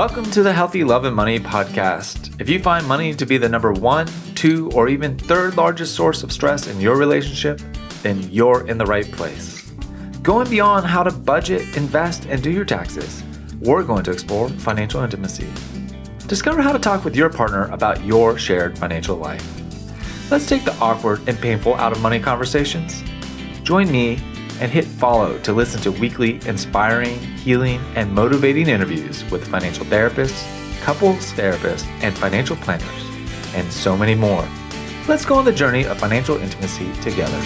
Welcome to the Healthy Love and Money podcast. If you find money to be the number one, two, or even third largest source of stress in your relationship, then you're in the right place. Going beyond how to budget, invest, and do your taxes, we're going to explore financial intimacy. Discover how to talk with your partner about your shared financial life. Let's take the awkward and painful out of money conversations. Join me and hit follow to listen to weekly inspiring, healing, and motivating interviews with financial therapists, couples therapists, and financial planners, and so many more. Let's go on the journey of financial intimacy together.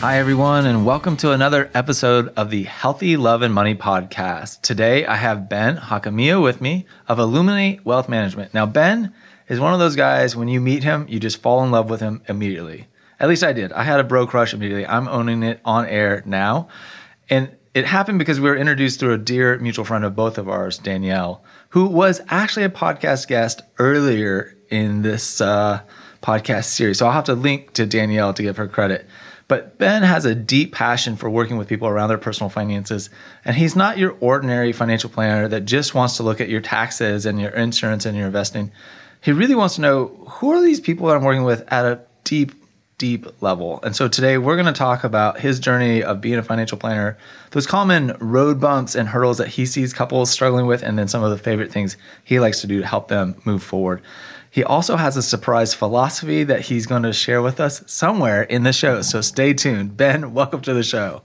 Hi, everyone, and welcome to another episode of the Healthy Love and Money podcast. Today, I have Ben Hockema with me of Illuminate Wealth Management. Now, Ben is one of those guys, when you meet him, you just fall in love with him immediately. At least I did. I had a bro crush immediately. I'm owning it on air now. And it happened because we were introduced through a dear mutual friend of both of ours, Danielle, who was actually a podcast guest earlier in this uh, podcast series. So I'll have to link to Danielle to give her credit. But Ben has a deep passion for working with people around their personal finances. And he's not your ordinary financial planner that just wants to look at your taxes and your insurance and your investing. He really wants to know who are these people that I'm working with at a deep deep level. And so today we're going to talk about his journey of being a financial planner, those common road bumps and hurdles that he sees couples struggling with, and then some of the favorite things he likes to do to help them move forward. He also has a surprise philosophy that he's going to share with us somewhere in the show. So stay tuned. Ben, welcome to the show.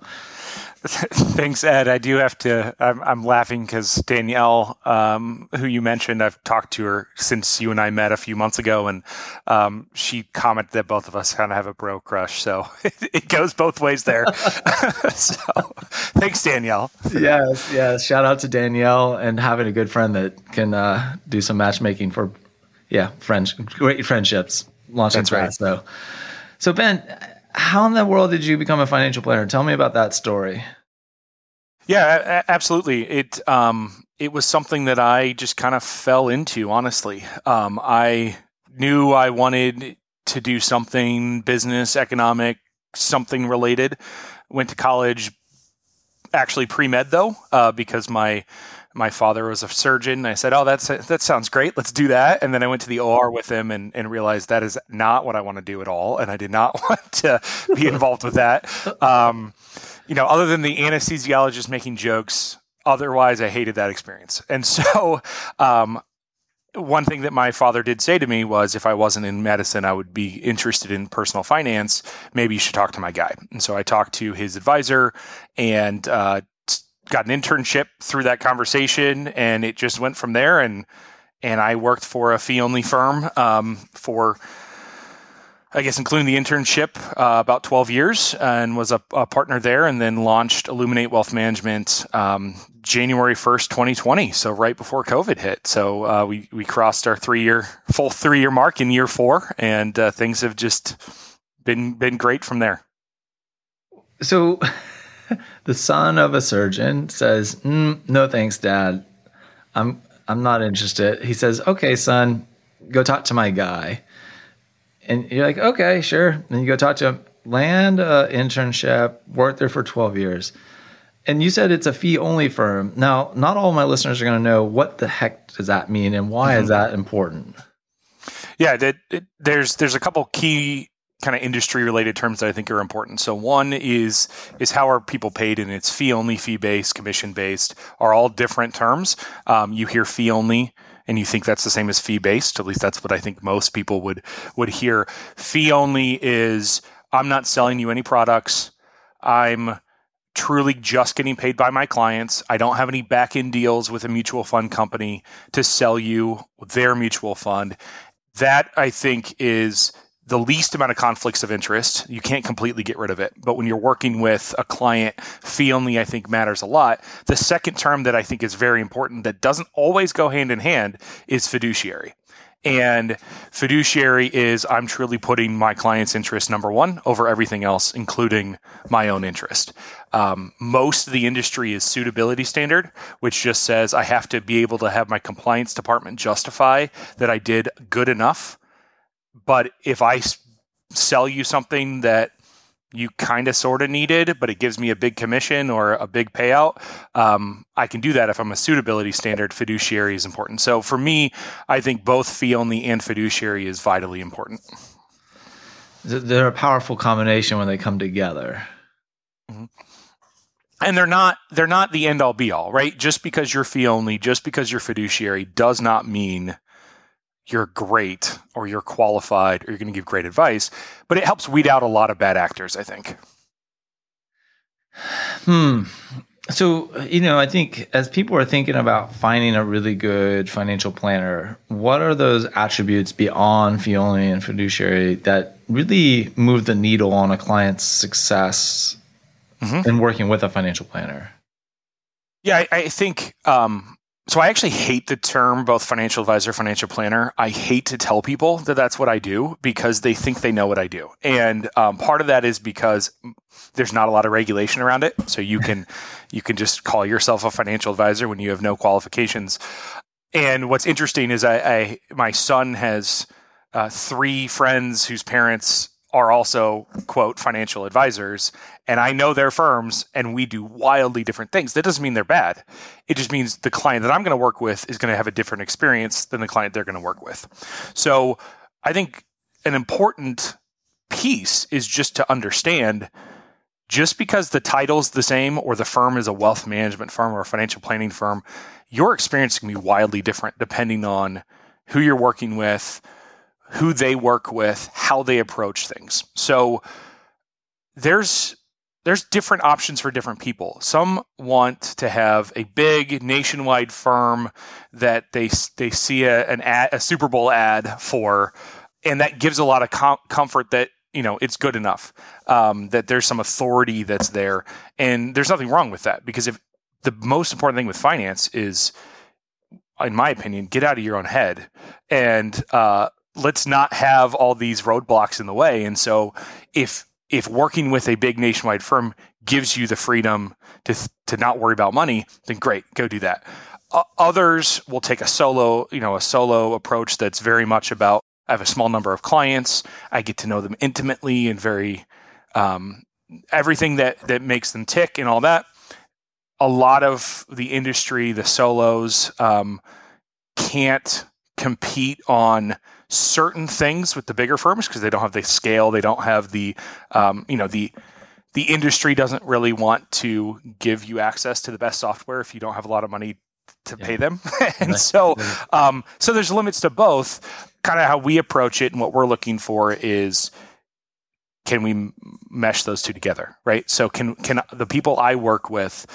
Thanks, Ed. I do have to. I'm, I'm laughing because Danielle, um, who you mentioned, I've talked to her since you and I met a few months ago, and um, she commented that both of us kind of have a bro crush. So it, it goes both ways there. so thanks, Danielle. Yes, yes. Shout out to Danielle and having a good friend that can uh, do some matchmaking for, yeah, friends, great friendships. Launching That's right. So, so Ben how in the world did you become a financial planner? Tell me about that story. Yeah, absolutely. It um, it was something that I just kind of fell into. Honestly, um, I knew I wanted to do something business, economic, something related. Went to college, actually pre med though, uh, because my my father was a surgeon. I said, "Oh, that's that sounds great. Let's do that." And then I went to the OR with him and, and realized that is not what I want to do at all, and I did not want to be involved with that. Um, you know, other than the anesthesiologist making jokes, otherwise I hated that experience. And so, um, one thing that my father did say to me was if I wasn't in medicine, I would be interested in personal finance. Maybe you should talk to my guy. And so I talked to his advisor and uh, got an internship through that conversation, and it just went from there. And and I worked for a fee only firm um, for. I guess including the internship, uh, about 12 years, and was a, a, partner there, and then launched Illuminate Wealth Management um, January 1st, 2020. So right before COVID hit. So uh, we we crossed our three year full three year mark in year four, and uh, things have just been been great from there. So the son of a surgeon says, mm, "No thanks, Dad. I'm I'm not interested." He says, "Okay, son, go talk to my guy." And you're like, "Okay, sure." And you go talk to him. Land a internship, work there for 12 years. And you said it's a fee only firm. Now, not all my listeners are going to know what the heck does that mean and why mm-hmm. is that important? Yeah, it, it, there's there's a couple key kind of industry related terms that I think are important. So one is is how are people paid, and it's fee only, fee based, commission based are all different terms. Um, you hear fee only, and you think that's the same as fee based. At least that's what I think most people would would hear. Fee only is I'm not selling you any products. I'm truly just getting paid by my clients. I don't have any back end deals with a mutual fund company to sell you their mutual fund. That I think is the least amount of conflicts of interest. You can't completely get rid of it. But when you're working with a client, fee only, I think, matters a lot. The second term that I think is very important that doesn't always go hand in hand is fiduciary. And fiduciary is I'm truly putting my client's interest number one over everything else, including my own interest. Um, most of the industry is suitability standard, which just says I have to be able to have my compliance department justify that I did good enough but if I sell you something that you kind of sort of needed, but it gives me a big commission or a big payout. Um, I can do that if I'm a suitability standard. Fiduciary is important. So for me, I think both fee only and fiduciary is vitally important. They're a powerful combination when they come together. Mm-hmm. And they're not they're not the end all be all, right? Just because you're fee only, just because you're fiduciary does not mean you're great or you're qualified or you're going to give great advice, but it helps weed out a lot of bad actors, I think. Hmm. So, you know, I think as people are thinking about finding a really good financial planner, what are those attributes beyond only and fiduciary that really move the needle on a client's success mm-hmm. in working with a financial planner? Yeah, I, I think um, so I actually hate the term both financial advisor, financial planner. I hate to tell people that that's what I do because they think they know what I do. And um, part of that is because there's not a lot of regulation around it. So you can you can just call yourself a financial advisor when you have no qualifications. And what's interesting is I, I my son has uh, three friends whose parents are also quote financial advisors and I know their firms and we do wildly different things. That doesn't mean they're bad. It just means the client that I'm going to work with is going to have a different experience than the client they're going to work with. So I think an important piece is just to understand just because the title's the same or the firm is a wealth management firm or a financial planning firm, your experience can be wildly different depending on who you're working with, who they work with, how they approach things. So there's there's different options for different people. Some want to have a big nationwide firm that they they see a, an ad, a Super Bowl ad for, and that gives a lot of com- comfort that you know it's good enough um, that there's some authority that's there, and there's nothing wrong with that because if the most important thing with finance is, in my opinion, get out of your own head and uh, let's not have all these roadblocks in the way. And so if if working with a big nationwide firm gives you the freedom to to not worry about money, then great, go do that. Uh, others will take a solo, you know, a solo approach that's very much about I have a small number of clients, I get to know them intimately and very um, everything that that makes them tick and all that. A lot of the industry, the solos, um, can't compete on certain things with the bigger firms because they don't have the scale, they don't have the, um, you know, the the industry doesn't really want to give you access to the best software if you don't have a lot of money to yeah. pay them. and so, um, so there's limits to both. Kind of how we approach it, and what we're looking for is can we mesh those two together, right? So can can the people I work with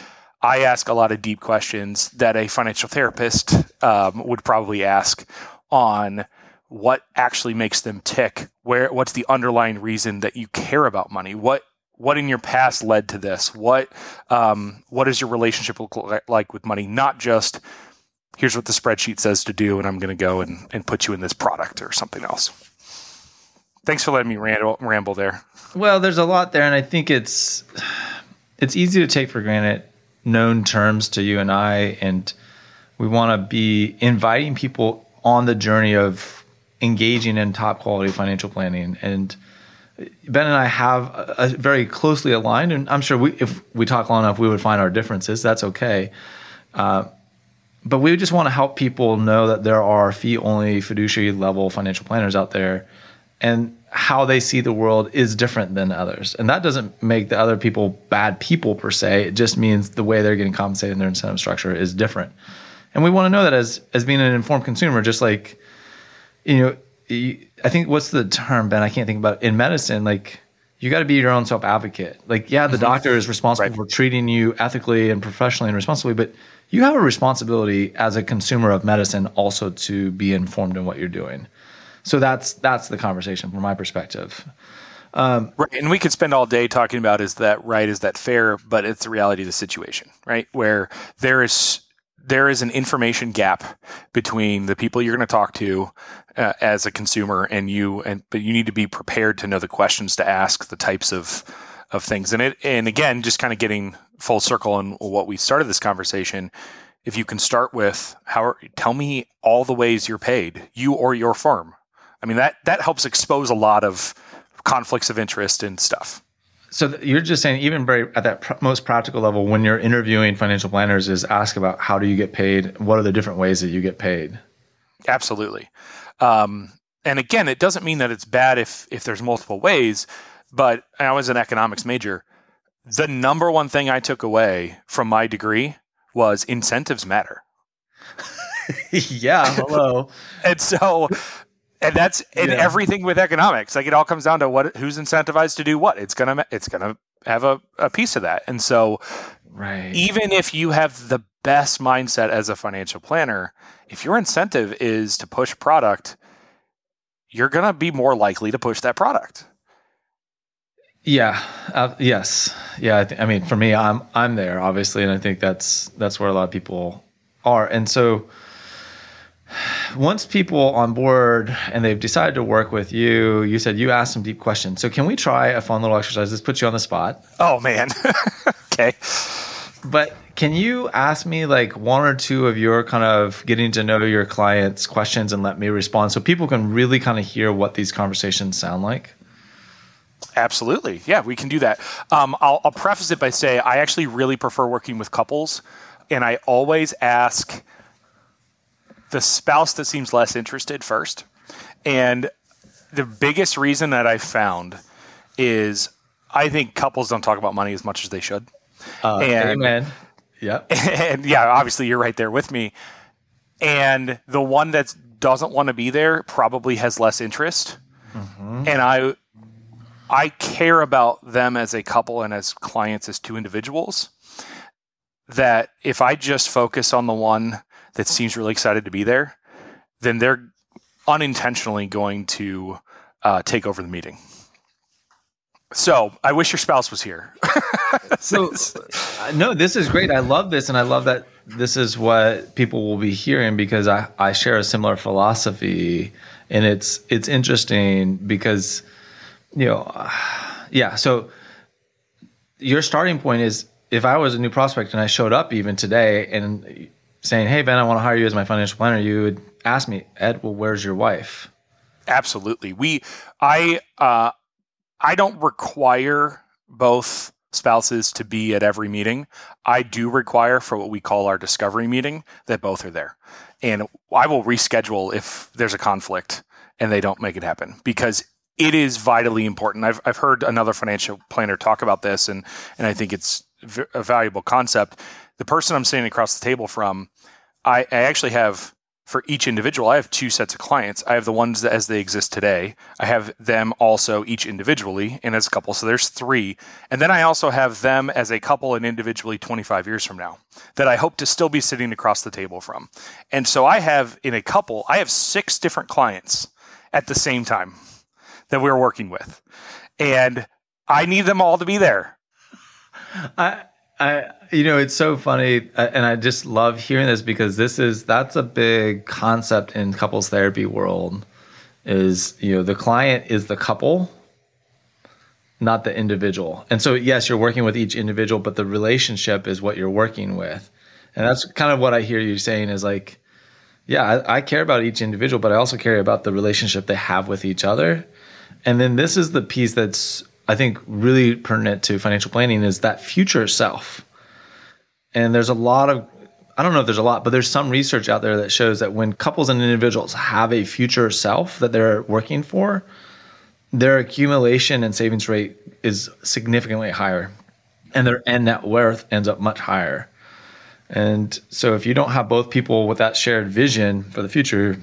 I ask a lot of deep questions that a financial therapist um, would probably ask on what actually makes them tick. Where what's the underlying reason that you care about money? What what in your past led to this? What um, what does your relationship look like with money? Not just here's what the spreadsheet says to do, and I'm going to go and, and put you in this product or something else. Thanks for letting me ramble, ramble there. Well, there's a lot there, and I think it's it's easy to take for granted known terms to you and I, and we want to be inviting people on the journey of engaging in top quality financial planning. And Ben and I have a, a very closely aligned, and I'm sure we, if we talk long enough, we would find our differences. That's okay. Uh, but we just want to help people know that there are fee only fiduciary level financial planners out there and how they see the world is different than others. And that doesn't make the other people bad people per se. It just means the way they're getting compensated in their incentive structure is different. And we want to know that as as being an informed consumer, just like you know, I think what's the term, Ben? I can't think about it. in medicine. Like you got to be your own self advocate. Like yeah, the mm-hmm. doctor is responsible right. for treating you ethically and professionally and responsibly, but you have a responsibility as a consumer of medicine also to be informed in what you're doing. So that's that's the conversation from my perspective. Um, right, and we could spend all day talking about is that right, is that fair? But it's the reality of the situation, right? Where there is there is an information gap between the people you're going to talk to uh, as a consumer and you, and but you need to be prepared to know the questions to ask, the types of of things, and it and again, just kind of getting full circle on what we started this conversation if you can start with how tell me all the ways you're paid you or your firm I mean that that helps expose a lot of conflicts of interest and stuff. So you're just saying, even very at that pr- most practical level, when you're interviewing financial planners, is ask about how do you get paid? What are the different ways that you get paid? Absolutely. Um, and again, it doesn't mean that it's bad if if there's multiple ways. But I was an economics major. The number one thing I took away from my degree was incentives matter. yeah. Hello. and so and that's in Yeah. everything with economics like it all comes down to what who's incentivized to do what it's gonna it's gonna have a, a piece of that and so right. even if you have the best mindset as a financial planner if your incentive is to push product you're gonna be more likely to push that product Yeah. Uh, yes. Yeah. I, th- I mean, for me, I'm I'm there obviously, and I think that's that's where a lot of people are. And so, once people on board and they've decided to work with you, you said you asked some deep questions. So, can we try a fun little exercise? This puts you on the spot. oh man okay But can you ask me like one or two of your kind of getting to know your clients' questions and let me respond so people can really kind of hear what these conversations sound like? Absolutely. Yeah, we can do that. Um, I'll, I'll preface it by saying I actually really prefer working with couples, and I always ask the spouse that seems less interested first. And the biggest reason that I found is I think couples don't talk about money as much as they should. Uh, And- amen. Yep. and yeah, obviously you're right there with me. And the one that doesn't want to be there probably has less interest. And I I care about them as a couple and as clients as two individuals. That if I just focus on the one that seems really excited to be there, then they're unintentionally going to uh, take over the meeting. So I wish your spouse was here. So, uh, no, this is great. I love this, and I love that this is what people will be hearing because I, I share a similar philosophy, and it's it's interesting because you know, yeah. So your starting point is if I was a new prospect and I showed up even today and saying, "Hey Ben, I want to hire you as my financial planner," you would ask me, "Ed, well, where's your wife?" Absolutely. We I uh I don't require both spouses to be at every meeting. I do require for what we call our discovery meeting that both are there. And I will reschedule if there's a conflict and they don't make it happen because it is vitally important. I've I've heard another financial planner talk about this and and I think it's a valuable concept. The person I'm sitting across the table from I, I actually have for each individual, I have two sets of clients. I have the ones as they exist today. I have them also each individually and as a couple. So there's three. And then I also have them as a couple and individually 25 years from now that I hope to still be sitting across the table from. And so I have in a couple, I have six different clients at the same time that we're working with. And I need them all to be there. I, I, you know, it's so funny, uh, and I just love hearing this because this is that's a big concept in couples therapy world. Is you know the client is the couple, not the individual, and so yes, you're working with each individual, but the relationship is what you're working with, and that's kind of what I hear you saying is like, yeah, I, I care about each individual, but I also care about the relationship they have with each other, and then this is the piece that's I think really pertinent to financial planning is that future self. And there's a lot of I don't know if there's a lot, but there's some research out there that shows that when couples and individuals have a future self that they're working for, their accumulation and savings rate is significantly higher and their end net worth ends up much higher. And so if you don't have both people with that shared vision for the future,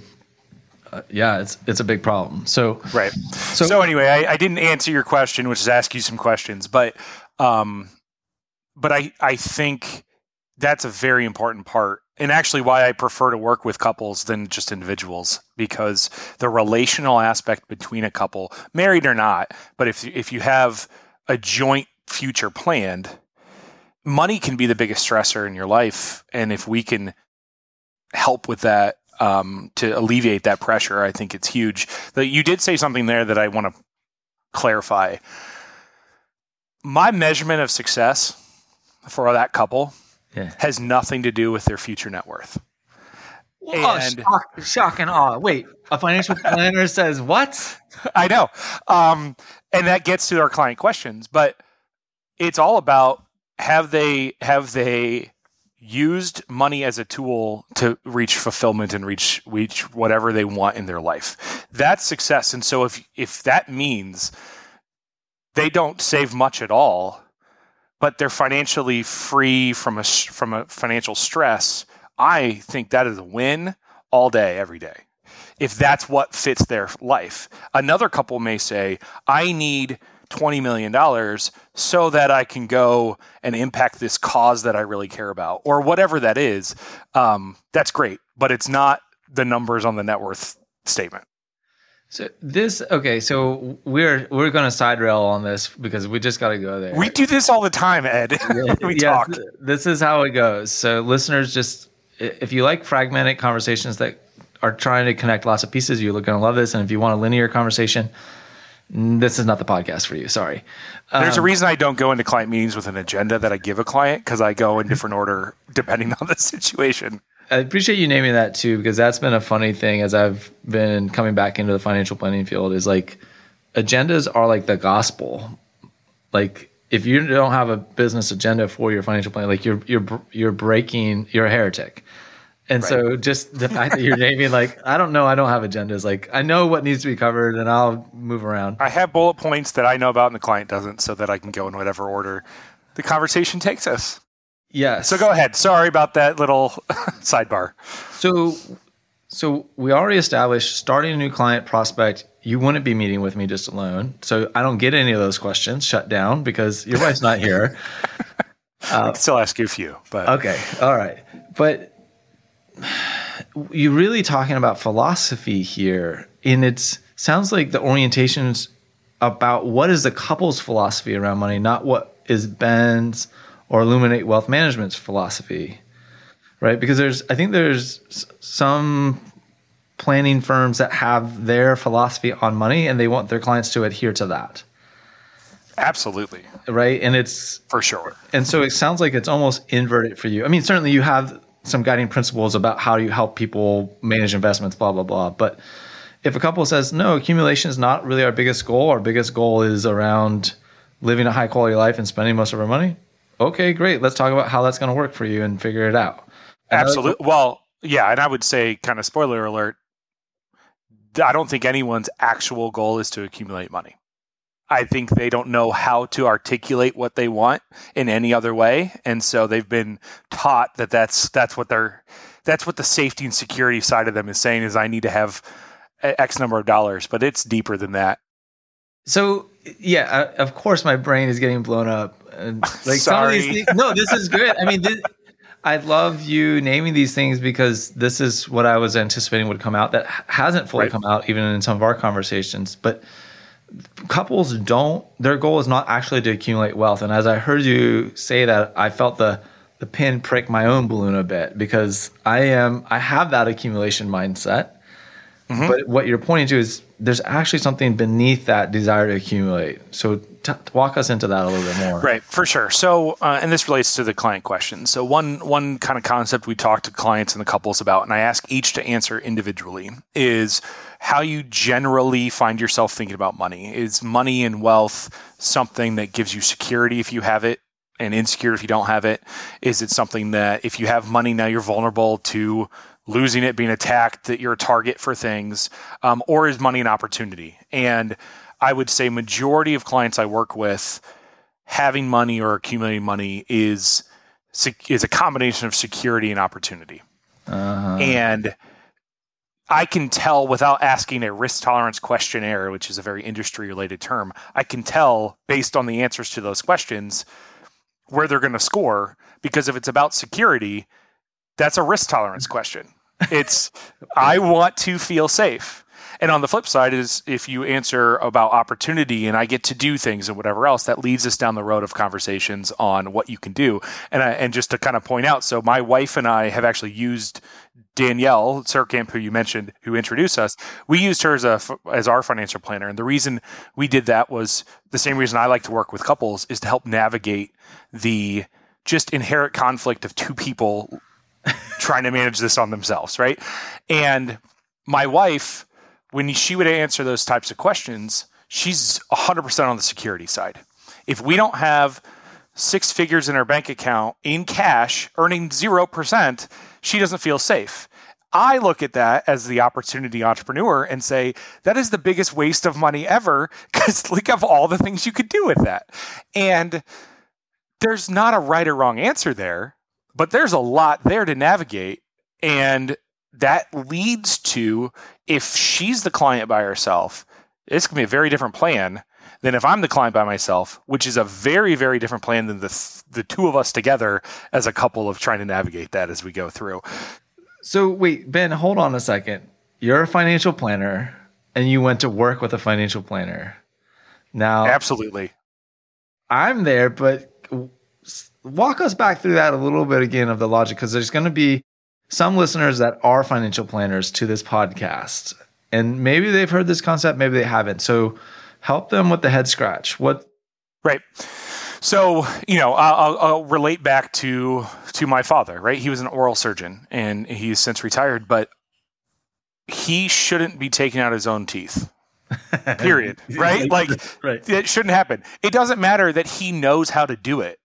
yeah, it's it's a big problem. So Right. So- So, anyway, I, I didn't answer your question, which is ask you some questions, but um, but I I think that's a very important part, and actually why I prefer to work with couples than just individuals because the relational aspect between a couple, married or not, but if if you have a joint future planned, money can be the biggest stressor in your life, and if we can help with that um, to alleviate that pressure, I think it's huge. You did say something there that I want to clarify. My measurement of success for that couple Yeah. has nothing to do with their future net worth. oh, And- shock, shock and awe. Wait, a financial planner says what? I know, um, and that gets to our client questions. But it's all about have they have they used money as a tool to reach fulfillment and reach reach whatever they want in their life. That's success. And so if if that means they don't save much at all, but they're financially free from a from a financial stress, I think that is a win all day every day. If that's what fits their life. Another couple may say, I need $20 million so that I can go and impact this cause that I really care about, or whatever that is. Um, that's great, but it's not the numbers on the net worth statement. So this okay, so we're we're going to side rail on this because we just got to go there. We do this all the time, Ed. we talk. This is how it goes. So listeners, just if you like fragmented conversations that are trying to connect lots of pieces, you're going to love this. And if you want a linear conversation, this is not the podcast for you. Sorry. There's um, a reason I don't go into client meetings with an agenda that I give a client because I go in different order depending on the situation. I appreciate you naming that too because that's been a funny thing as I've been coming back into the financial planning field is like agendas are like the gospel. Like if you don't have a business agenda for your financial plan, like you're you're you're breaking, you're a heretic. And right. so just the fact that you're naming like I don't know, I don't have agendas. Like I know what needs to be covered and I'll move around. I have bullet points that I know about and the client doesn't so that I can go in whatever order the conversation takes us. Yes. So go ahead. Sorry about that little sidebar. So so we already established starting a new client prospect, you wouldn't be meeting with me just alone. So I don't get any of those questions shut down because your wife's not here. Uh, I can still ask you a few, but okay, all right. But you're really talking about philosophy here and it sounds like the orientation's about what is the couple's philosophy around money not what is ben's or illuminate wealth management's philosophy right? Because there's i think there's some planning firms that have their philosophy on money and they want their clients to adhere to that. Absolutely. Right? And it's for sure. and so it sounds like it's almost inverted for you. I mean certainly you have some guiding principles about how you help people manage investments, blah, blah, blah. But if a couple says, no, accumulation is not really our biggest goal, our biggest goal is around living a high quality life and spending most of our money. Okay, great. Let's talk about how that's going to work for you and figure it out. Absolutely. Well, yeah. And I would say, kind of spoiler alert, I don't think anyone's actual goal is to accumulate money. I think they don't know how to articulate what they want in any other way, and so they've been taught that that's that's what they're that's what the safety and security side of them is saying is I need to have X number of dollars, but it's deeper than that. So yeah, uh, of course my brain is getting blown up. And like Sorry. Things, no, this is good. I mean, this, I love you naming these things because this is what I was anticipating would come out that hasn't fully right. come out even in some of our conversations, but couples don't their goal is not actually to accumulate wealth. And as i heard you say that i felt the the pin prick my own balloon a bit because i am i have that accumulation mindset. Mm-hmm. but what you're pointing to is there's actually something beneath that desire to accumulate. So t- walk us into that a little bit more right for sure so uh, and this relates to the client question so one one kind of concept we talk to clients and the couples about and i ask each to answer individually is how you generally find yourself thinking about money. Is money and wealth something that gives you security if you have it and insecure if you don't have it? Is it something that if you have money now you're vulnerable to losing it, being attacked, that you're a target for things? Um, or is money an opportunity? And I would say majority of clients I work with having money or accumulating money is is a combination of security and opportunity. Uh-huh. And I can tell without asking a risk tolerance questionnaire, which is a very industry related term, I can tell based on the answers to those questions where they're going to score. Because if it's about security, that's a risk tolerance question. It's, I want to feel safe. And on the flip side is if you answer about opportunity and I get to do things and whatever else, that leads us down the road of conversations on what you can do. And I, and just to kind of point out, so my wife and I have actually used Danielle Surkamp, who you mentioned, who introduced us, we used her as a as our financial planner, and the reason we did that was the same reason I like to work with couples is to help navigate the just inherent conflict of two people trying to manage this on themselves, right? And my wife, when she would answer those types of questions, she's 100% on the security side. If we don't have six figures in her bank account in cash, earning 0%, she doesn't feel safe. I look at that as the opportunity entrepreneur and say, that is the biggest waste of money ever because think of all the things you could do with that. And there's not a right or wrong answer there, but there's a lot there to navigate. And that leads to if she's the client by herself, it's going to be a very different plan than if I'm the client by myself, which is a very, very different plan than the, the two of us together as a couple of trying to navigate that as we go through. So wait, Ben, hold on a second. You're a financial planner and you went to work with a financial planner. Now, absolutely. I'm there, but walk us back through that a little bit again of the logic because there's going to be some listeners that are financial planners to this podcast. And maybe they've heard this concept, maybe they haven't. So help them with the head scratch. What Right. So you know, I'll, I'll, relate back to to my father. Right, he was an oral surgeon, and he's since retired. But he shouldn't be taking out his own teeth. Period. right? Like right. it shouldn't happen. It doesn't matter that he knows how to do it.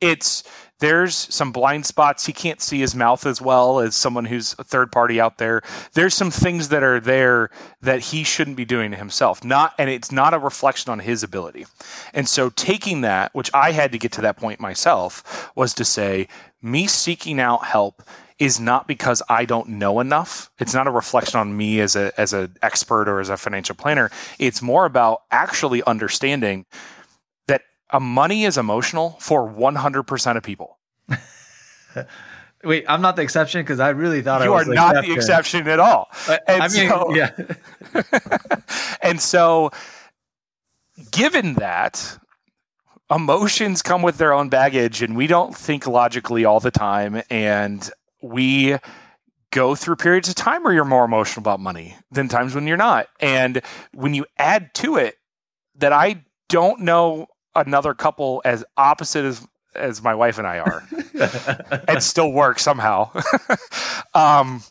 It's there's some blind spots. He can't see his mouth as well as someone who's a third party out there. There's some things that are there that he shouldn't be doing to himself. Not and it's not a reflection on his ability. And so taking that, which I had to get to that point myself, was to say, me seeking out help is not because I don't know enough. It's not a reflection on me as a as an expert or as a financial planner. It's more about actually understanding a money is emotional for 100% of people. Wait, I'm not the exception because I really thought I was you I are not the exception at all. Uh, and I mean, so, yeah. and so, given that emotions come with their own baggage, and we don't think logically all the time, and we go through periods of time where you're more emotional about money than times when you're not. And when you add to it that I don't know another couple as opposite as as my wife and I are, and still work somehow. um,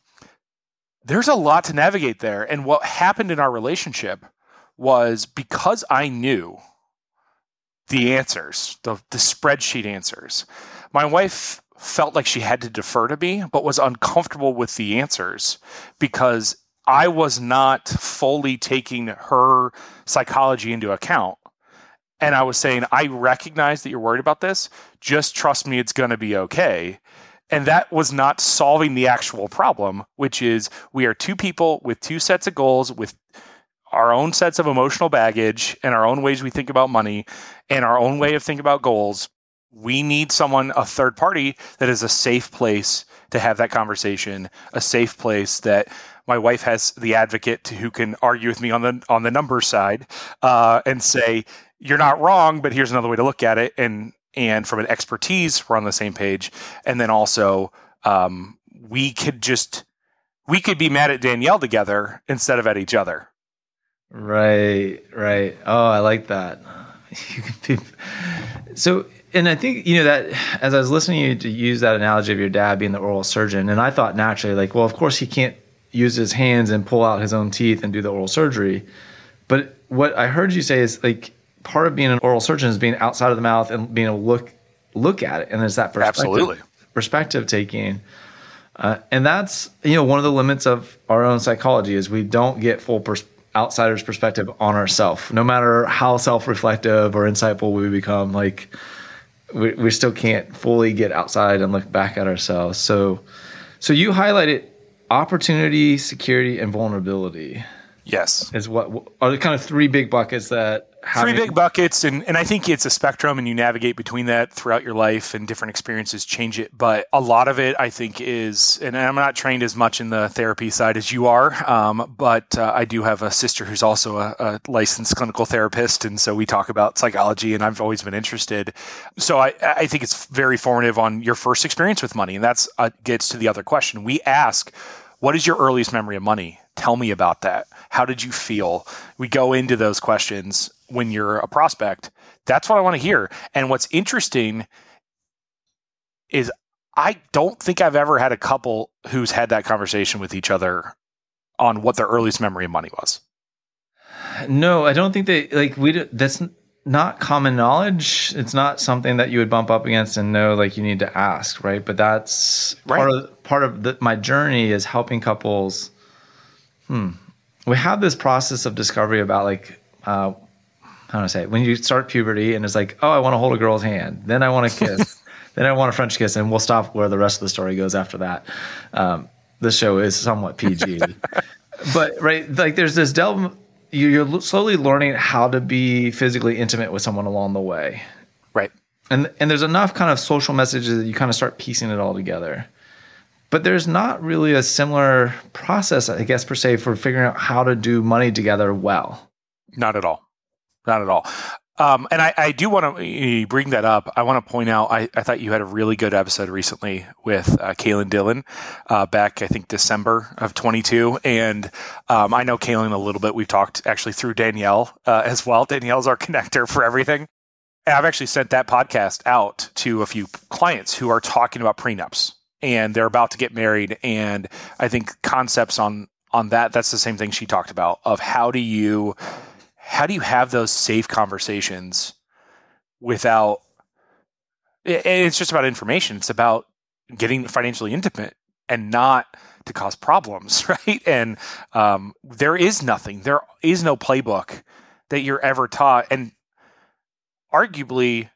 there's a lot to navigate there, and what happened in our relationship was because I knew the answers, the the spreadsheet answers. My wife felt like she had to defer to me, but was uncomfortable with the answers because I was not fully taking her psychology into account and I was saying, I recognize that you're worried about this. Just trust me, it's going to be okay. And that was not solving the actual problem, which is we are two people with two sets of goals, with our own sets of emotional baggage and our own ways we think about money and our own way of thinking about goals. We need someone, a third party, that is a safe place to have that conversation, a safe place that my wife has the advocate who can argue with me on the on the numbers side uh, and say you're not wrong, but here's another way to look at it. And and from an expertise, we're on the same page. And then also, um, we could just we could be mad at Danielle together instead of at each other. Right, right. Oh, I like that. so, and I think you know that as I was listening to you to use that analogy of your dad being the oral surgeon, and I thought naturally, like, well, of course he can't use his hands and pull out his own teeth and do the oral surgery. But what I heard you say is like part of being an oral surgeon is being outside of the mouth and being able to look look at it, and there's that perspective, absolutely. Perspective taking. Uh, and that's you know one of the limits of our own psychology is we don't get full pers- outsider's perspective on ourselves no matter how self-reflective or insightful we become like we, we still can't fully get outside and look back at ourselves. So so you highlighted opportunity security and vulnerability. Yes. Is what are the kind of three big buckets that three big buckets and, and i think it's a spectrum and you navigate between that throughout your life and different experiences change it. But a lot of it i think is and i'm not trained as much in the therapy side as you are um, but uh, i do have a sister who's also a, a, licensed clinical therapist and so we talk about psychology and i've always been interested. So i, I think it's very formative on your first experience with money and that's uh, gets to the other question. We ask what is your earliest memory of money? Tell me about that how did you feel we go into those questions when you're a prospect. That's what I want to hear. And what's interesting is I don't think I've ever had a couple who's had that conversation with each other on what their earliest memory of money was. No, I don't think they like we. That's not common knowledge. It's not something that you would bump up against and know like you need to ask, right? But that's Right. part of part of the, my journey is helping couples. Hmm. We have this process of discovery about like uh, how do I say it? When you start puberty and it's like, oh, I want to hold a girl's hand, then I want to kiss, then I want a French kiss, and we'll stop where the rest of the story goes after that. Um, the show is somewhat PG, but right, like there's this delve. You're slowly learning how to be physically intimate with someone along the way, Right. and and there's enough kind of social messages that you kind of start piecing it all together. But there's not really a similar process, I guess, per se, for figuring out how to do money together well. Not at all. Not at all. Um, and I, I do want to bring that up. I want to point out, I, I thought you had a really good episode recently with uh, Kaylin Dillon uh, back, I think, December of 22. And um, I know Kaylin a little bit. We've talked actually through Danielle uh, as well. Danielle's our connector for everything. And I've actually sent that podcast out to a few clients who are talking about prenups and they're about to get married. And I think concepts on on that, that's the same thing she talked about of how do you how do you have those safe conversations without it- it's just about information. It's about getting financially intimate and not to cause problems right? And um, there is nothing. There is no playbook that you're ever taught. And arguably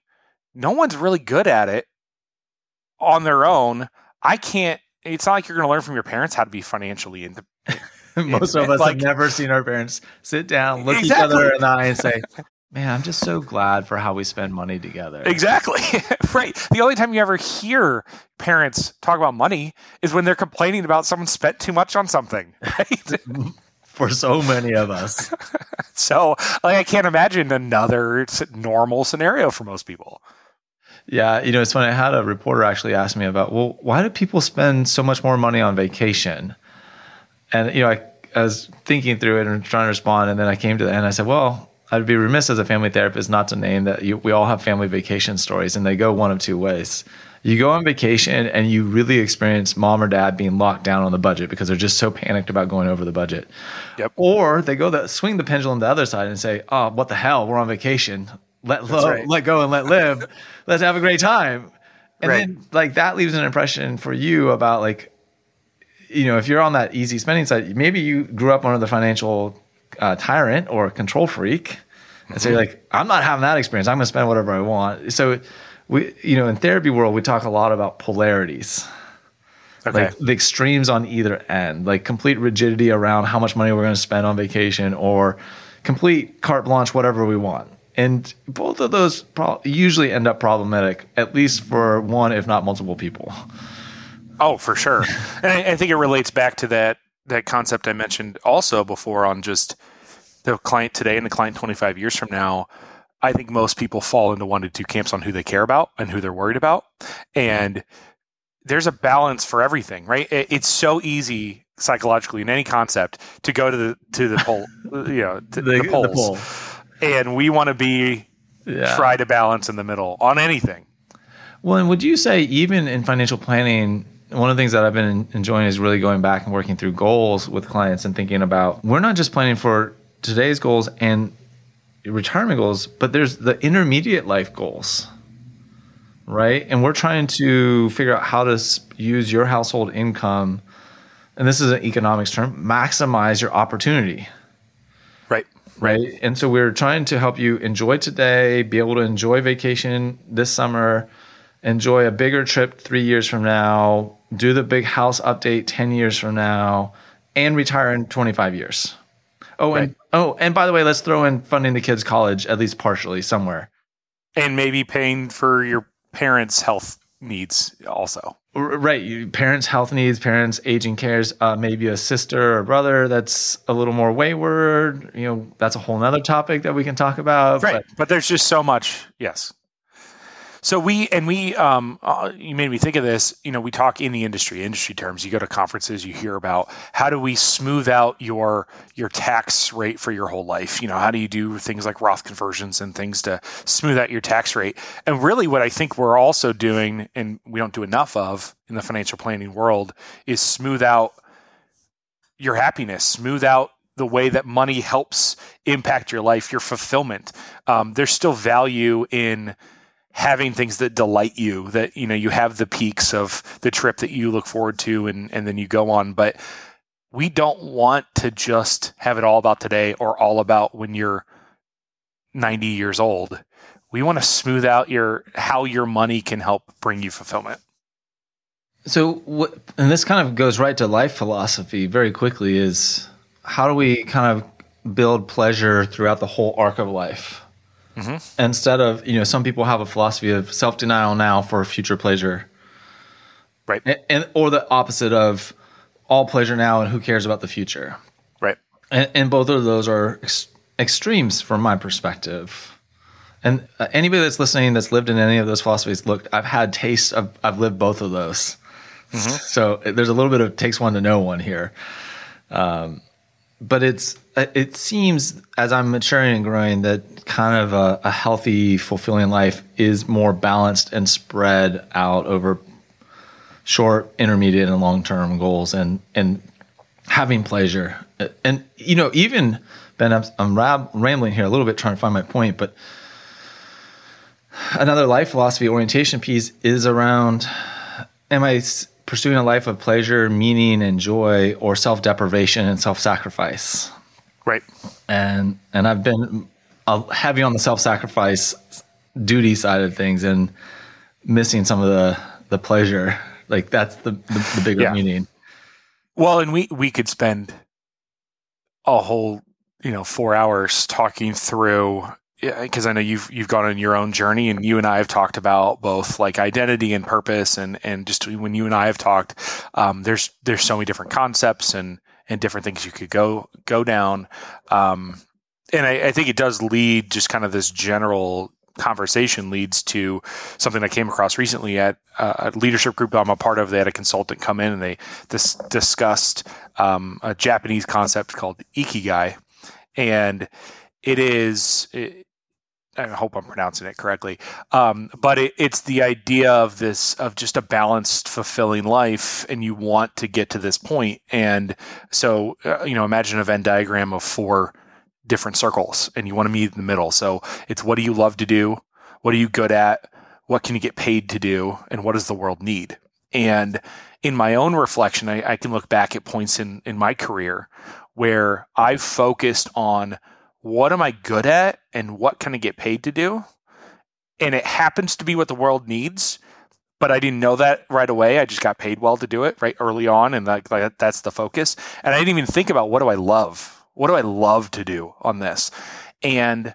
no one's really good at it on their own i can't it's not like you're going to learn from your parents how to be financially independent Most of us Like- have never seen our parents sit down, look each other in the eye, and say, "Man, I'm just so glad for how we spend money together." Exactly. right. The only time you ever hear parents talk about money is when they're complaining about someone spent too much on something. Right. For so many of us, so, like, I can't imagine another normal scenario for most people. Yeah. You know, it's funny. I had a reporter actually ask me about, well, why do people spend so much more money on vacation? And you know, I, I was thinking through it and trying to respond, and then I came to the end. And I said, well. I'd be remiss as a family therapist not to name that you, we all have family vacation stories, and they go one of two ways. You go on vacation and you really experience mom or dad being locked down on the budget because they're just so panicked about going over the budget. Yep. Or they go the swing the pendulum the other side and say, "Oh, what the hell? We're on vacation. Let lo- right. let go and let live. Let's have a great time." And Right. then like that leaves an impression for you about like you know, if you're on that easy spending side, maybe you grew up under the financial uh, tyrant or control freak, and so you're Mm-hmm. like, I'm not having that experience. I'm going to spend whatever I want. So, we, you know, in therapy world, we talk a lot about polarities, Okay. like the extremes on either end, like complete rigidity around how much money we're going to spend on vacation, or complete carte blanche, whatever we want. And both of those pro- usually end up problematic, at least for one, if not multiple people. Oh, for sure. and I, I think it relates back to that that concept I mentioned also before on just the client today and the client 25 years from now. I think most people fall into one to two camps on who they care about and who they're worried about. And there's a balance for everything, right? It, it's so easy psychologically in any concept to go to the to the pole, you know, to the, poles. pole. And we want to be Yeah. try to balance in the middle on anything. Well, and would you say even in financial planning, one of the things that I've been enjoying is really going back and working through goals with clients and thinking about we're not just planning for today's goals and retirement goals, but there's the intermediate life goals, right? And we're trying to figure out how to use your household income, and this is an economics term, maximize your opportunity Right. And so we're trying to help you enjoy today, be able to enjoy vacation this summer, enjoy a bigger trip three years from now, do the big house update 10 years from now, and retire in 25 years. Oh, and Right. oh, and by the way, let's throw in funding the kids' college at least partially somewhere. And maybe paying for your parents' health needs also. Right, parents' health needs, parents' aging cares, uh, maybe a sister or brother that's a little more wayward. You know, that's a whole nother topic that we can talk about. right but- but, there's just so much yes so we and we um uh, you made me think of this you know we talk in the industry industry terms. You go to conferences you hear about how do we smooth out your your tax rate for your whole life? You know how do you do things like roth conversions and things to smooth out your tax rate? And really what i think we're also doing and we don't do enough of in the financial planning world is smooth out your happiness smooth out the way that money helps impact your life, your fulfillment. Um, there's still value in having things that delight you that you know you have the peaks of the trip that you look forward to and and then you go on. But we don't want to just have it all about today or all about when you're 90 years old. We want to smooth out your how your money can help bring you fulfillment. So what and this kind of goes right to life philosophy very quickly is how do we kind of build pleasure throughout the whole arc of life Mm-hmm. Instead of, you know, some people have a philosophy of self denial now for future pleasure. Right. And, and, or the opposite of all pleasure now and who cares about the future. Right. And, and both of those are ex- extremes from my perspective. And uh, anybody that's listening that's lived in any of those philosophies, look, I've had taste of, I've lived both of those. Mm-hmm. So there's a little bit of takes one to know one here. Um, but it's Uh, it seems as I'm maturing and growing that kind of a, a, healthy, fulfilling life is more balanced and spread out over short, intermediate, and long term goals, and and having pleasure. Uh, and you know, even Ben, I'm, I'm rab- rambling here a little bit trying to find my point, but another life philosophy orientation piece is around: Am I pursuing a life of pleasure, meaning, and joy, or self deprivation and self sacrifice. Right. And and I've been heavy on the self sacrifice duty side of things and missing some of the the pleasure. Like that's the the, the bigger yeah. meaning. Well, and we we could spend a whole you know four hours talking through because I know you've you've gone on your own journey, and you and I have talked about both like identity and purpose, and and just when you and I have talked, um, there's there's so many different concepts and and different things you could go go down, um, and I, I think it does lead just kind of this general conversation leads to something I came across recently at a leadership group I'm a part of. They had a consultant come in and they dis- discussed um, a Japanese concept called ikigai, and it is I hope I'm pronouncing it correctly. Um, but it, it's the idea of this of just a balanced, fulfilling life, and you want to get to this point. And so, uh, you know, imagine a Venn diagram of four different circles, and you want to meet in the middle. So it's what do you love to do? What are you good at? What can you get paid to do? And what does the world need? And in my own reflection, I, I can look back at points in in my career where I've focused on what am I good at and what can I get paid to do? And it happens to be what the world needs, but I didn't know that right away. I just got paid well to do it right early on, and like, like that's the focus. And I didn't even think about what do I love? What do I love to do on this? And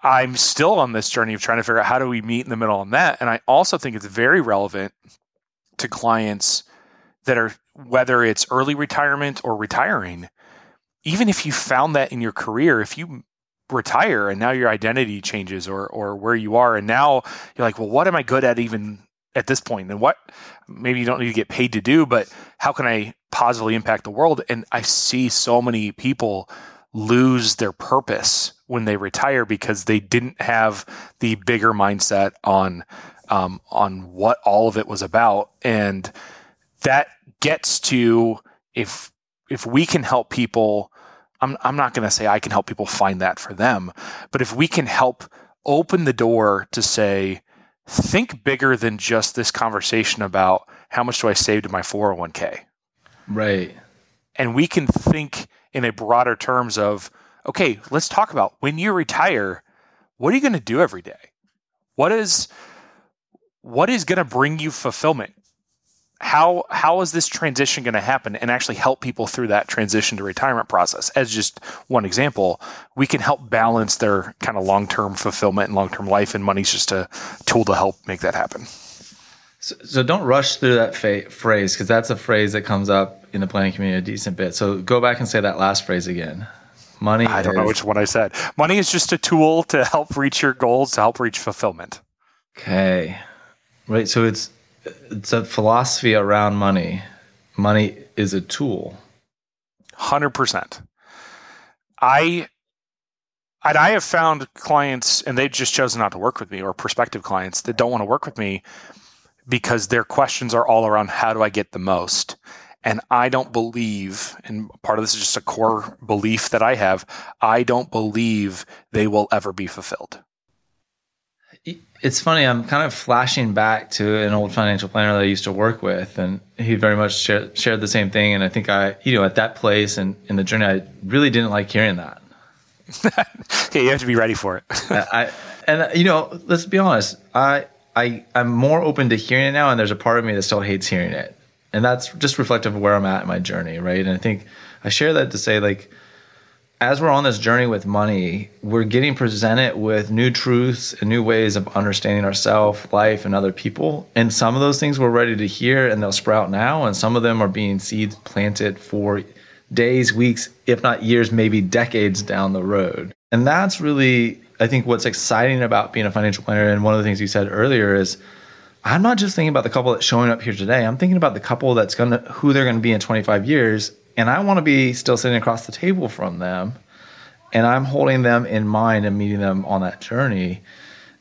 I'm still on this journey of trying to figure out how do we meet in the middle on that. And I also think it's very relevant to clients that are whether it's early retirement or retiring even if you found that in your career, if you retire and now your identity changes or or where you are and now you're like, well, what am I good at even at this point? And what maybe you don't need to get paid to do, but how can I positively impact the world? And I see so many people lose their purpose when they retire because they didn't have the bigger mindset on um, on what all of it was about, and that gets to if if we can help people, I'm, I'm not going to say I can help people find that for them, but if we can help open the door to say, think bigger than just this conversation about how much do I save to my 401k? Right. And we can think in a broader terms of, okay, let's talk about when you retire, what are you going to do every day? What is what is going to bring you fulfillment? How how is this transition going to happen and actually help people through that transition to retirement process? As just one example we can help balance their kind of long-term fulfillment and long-term life and money's just a tool to help make that happen. So, so don't rush through that fa- phrase because that's a phrase that comes up in the planning community a decent bit. So go back and say that last phrase again. Money i don't is, know which one i said. Money is just a tool to help reach your goals to help reach fulfillment. Okay. Right so it's it's a philosophy around money. Money is a tool. 100%. I and I have found clients and they've just chosen not to work with me or prospective clients that don't want to work with me because their questions are all around how do I get the most? And I don't believe, and part of this is just a core belief that I have, I don't believe they will ever be fulfilled. It's funny, I'm kind of flashing back to an old financial planner that I used to work with, and he very much shared, shared the same thing. And I think I, you know, at that place and in the journey, I really didn't like hearing that. yeah, you have to be ready for it. I, and you know, let's be honest, I, I, I'm more open to hearing it now, and there's a part of me that still hates hearing it and that's just reflective of where I'm at in my journey, right? And I think I share that to say like as we're on this journey with money, we're getting presented with new truths and new ways of understanding ourselves, life, and other people. And some of those things we're ready to hear and they'll sprout now. And some of them are being seeds planted for days, weeks, if not years, maybe decades down the road. And that's really, I think, what's exciting about being a financial planner. And one of the things you said earlier is I'm not just thinking about the couple that's showing up here today. I'm thinking about the couple that's to, who they're to be in 25 years. And I want to be still sitting across the table from them. And I'm holding them in mind and meeting them on that journey.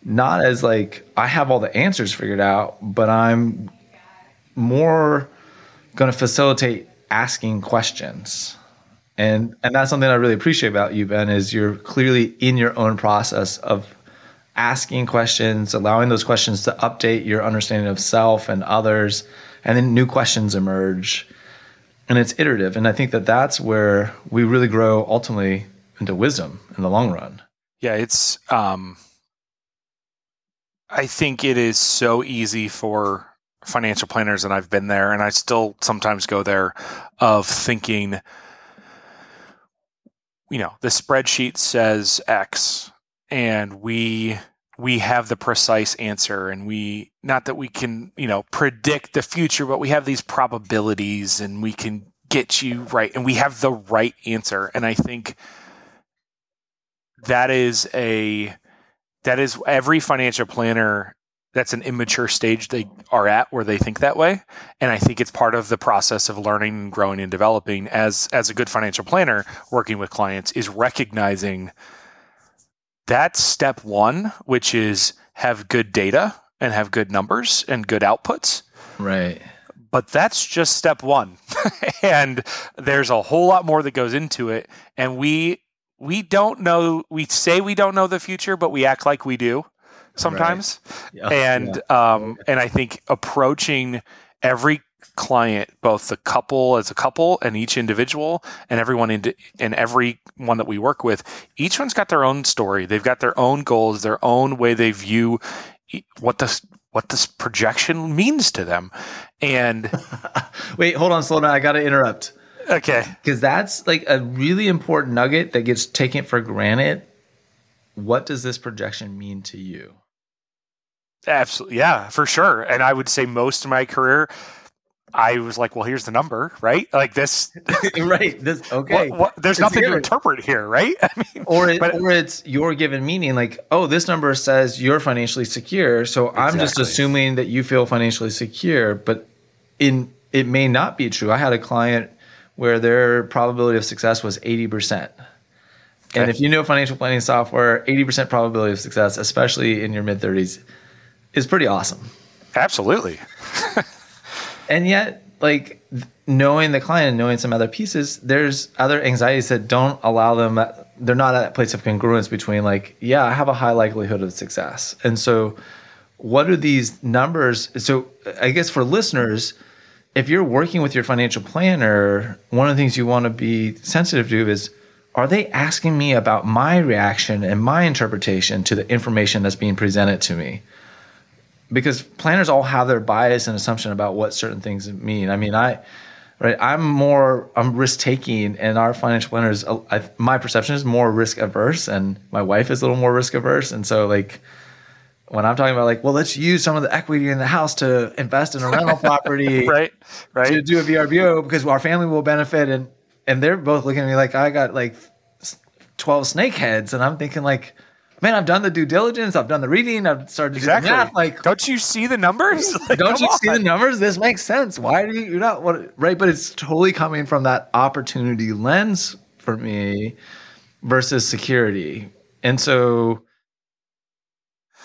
Not as like I have all the answers figured out, but I'm more going to facilitate asking questions. And, and that's something I really appreciate about you, Ben, is you're clearly in your own process of asking questions, allowing those questions to update your understanding of self and others, and then new questions emerge. And it's iterative. And I think that that's where we really grow ultimately into wisdom in the long run. Yeah, it's, um, I think it is so easy for financial planners, and I've been there, and I still sometimes go there, of thinking, you know, the spreadsheet says X, and we we have the precise answer and we not that we can you know predict the future but we have these probabilities and we can get you right and we have the right answer. And i think that is a that is every financial planner that's an immature stage they are at where they think that way. And i think it's part of the process of learning and growing and developing as as a good financial planner working with clients is recognizing that's step one, which is have good data and have good numbers and good outputs. Right. But that's just step one. and there's a whole lot more that goes into it. And we we don't know we say we don't know the future, but we act like we do sometimes. Right. Yeah. And yeah. um and I think approaching every client, both the couple as a couple and each individual and everyone in and every one that we work with, each one's got their own story. They've got their own goals, their own way they view what this what this projection means to them. And wait, hold on, slow down. I got to interrupt. Okay, because that's like a really important nugget that gets taken for granted. What does this projection mean to you? Absolutely, yeah, for sure. And I would say most of my career, I was like, well, here's the number, right? Like this, right? This okay. What, what, there's it's nothing here. to interpret here, right? I mean, or it, but, or it's your given meaning, like, oh, this number says you're financially secure, so exactly. I'm just assuming that you feel financially secure, but in it may not be true. I had a client where their probability of success was eighty percent. Okay. And if you know financial planning software, 80% probability of success, especially in your mid 30s, is pretty awesome. Absolutely. and yet like knowing the client and knowing some other pieces there's other anxieties that don't allow them they're not at that place of congruence between like yeah i have a high likelihood of success. And so what are these numbers? So i guess for listeners if you're working with your financial planner one of the things you want to be sensitive to is are they asking me about my reaction and my interpretation to the information that's being presented to me because planners all have their bias and assumption about what certain things mean. I mean, I right, I'm more I'm risk taking, and our financial planners, I, my perception is more risk averse, and my wife is a little more risk averse, and so like when I'm talking about like, well, let's use some of the equity in the house to invest in a rental property, right, right, to do a VRBO because our family will benefit, and and they're both looking at me like I got like twelve snake heads, and I'm thinking like man, I've done the due diligence, I've done the reading, I've started to exactly. do the math. Like, don't you see the numbers? Like, don't you on. see the numbers? This makes sense. Why do you you're not what right? But it's totally coming from that opportunity lens for me versus security, and so.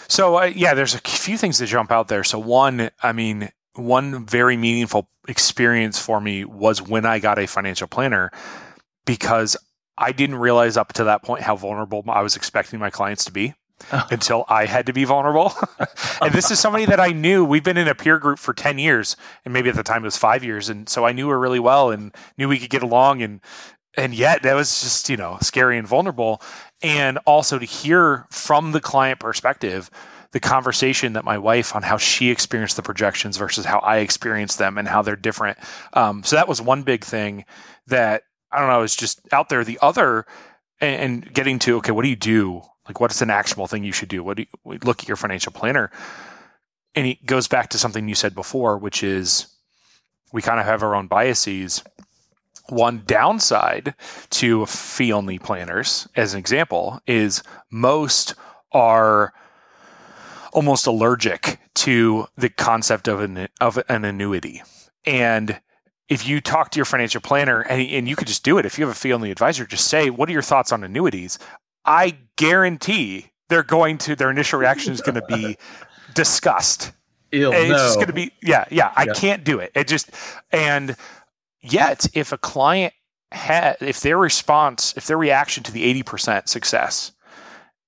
So uh, yeah, there's a few things that jump out there. So one, I mean, one very meaningful experience for me was when I got a financial planner because I didn't realize up to that point how vulnerable I was expecting my clients to be. Until I had to be vulnerable. and this is somebody that I knew. We've been in a peer group for 10 years, and maybe at the time it was five years. And so I knew her really well and knew we could get along. And and yet that was just, you know, scary and vulnerable. And also to hear from the client perspective, the conversation that my wife on how she experienced the projections versus how I experienced them and how they're different. Um, so that was one big thing that I don't know is just out there. The other and, and getting to okay, what do you do like, what is an actionable thing you should do? What do you look at your financial planner? And it goes back to something you said before, which is we kind of have our own biases. One downside to fee only planners, as an example, is most are almost allergic to the concept of an of an annuity. And if you talk to your financial planner and, and you could just do it, if you have a fee only advisor, just say, What are your thoughts on annuities? I guarantee they're going to their initial reaction is going to be disgust. Ill, it's no. just going to be yeah, yeah. I yeah. can't do it. It just and yet if a client had if their response if their reaction to the eighty percent success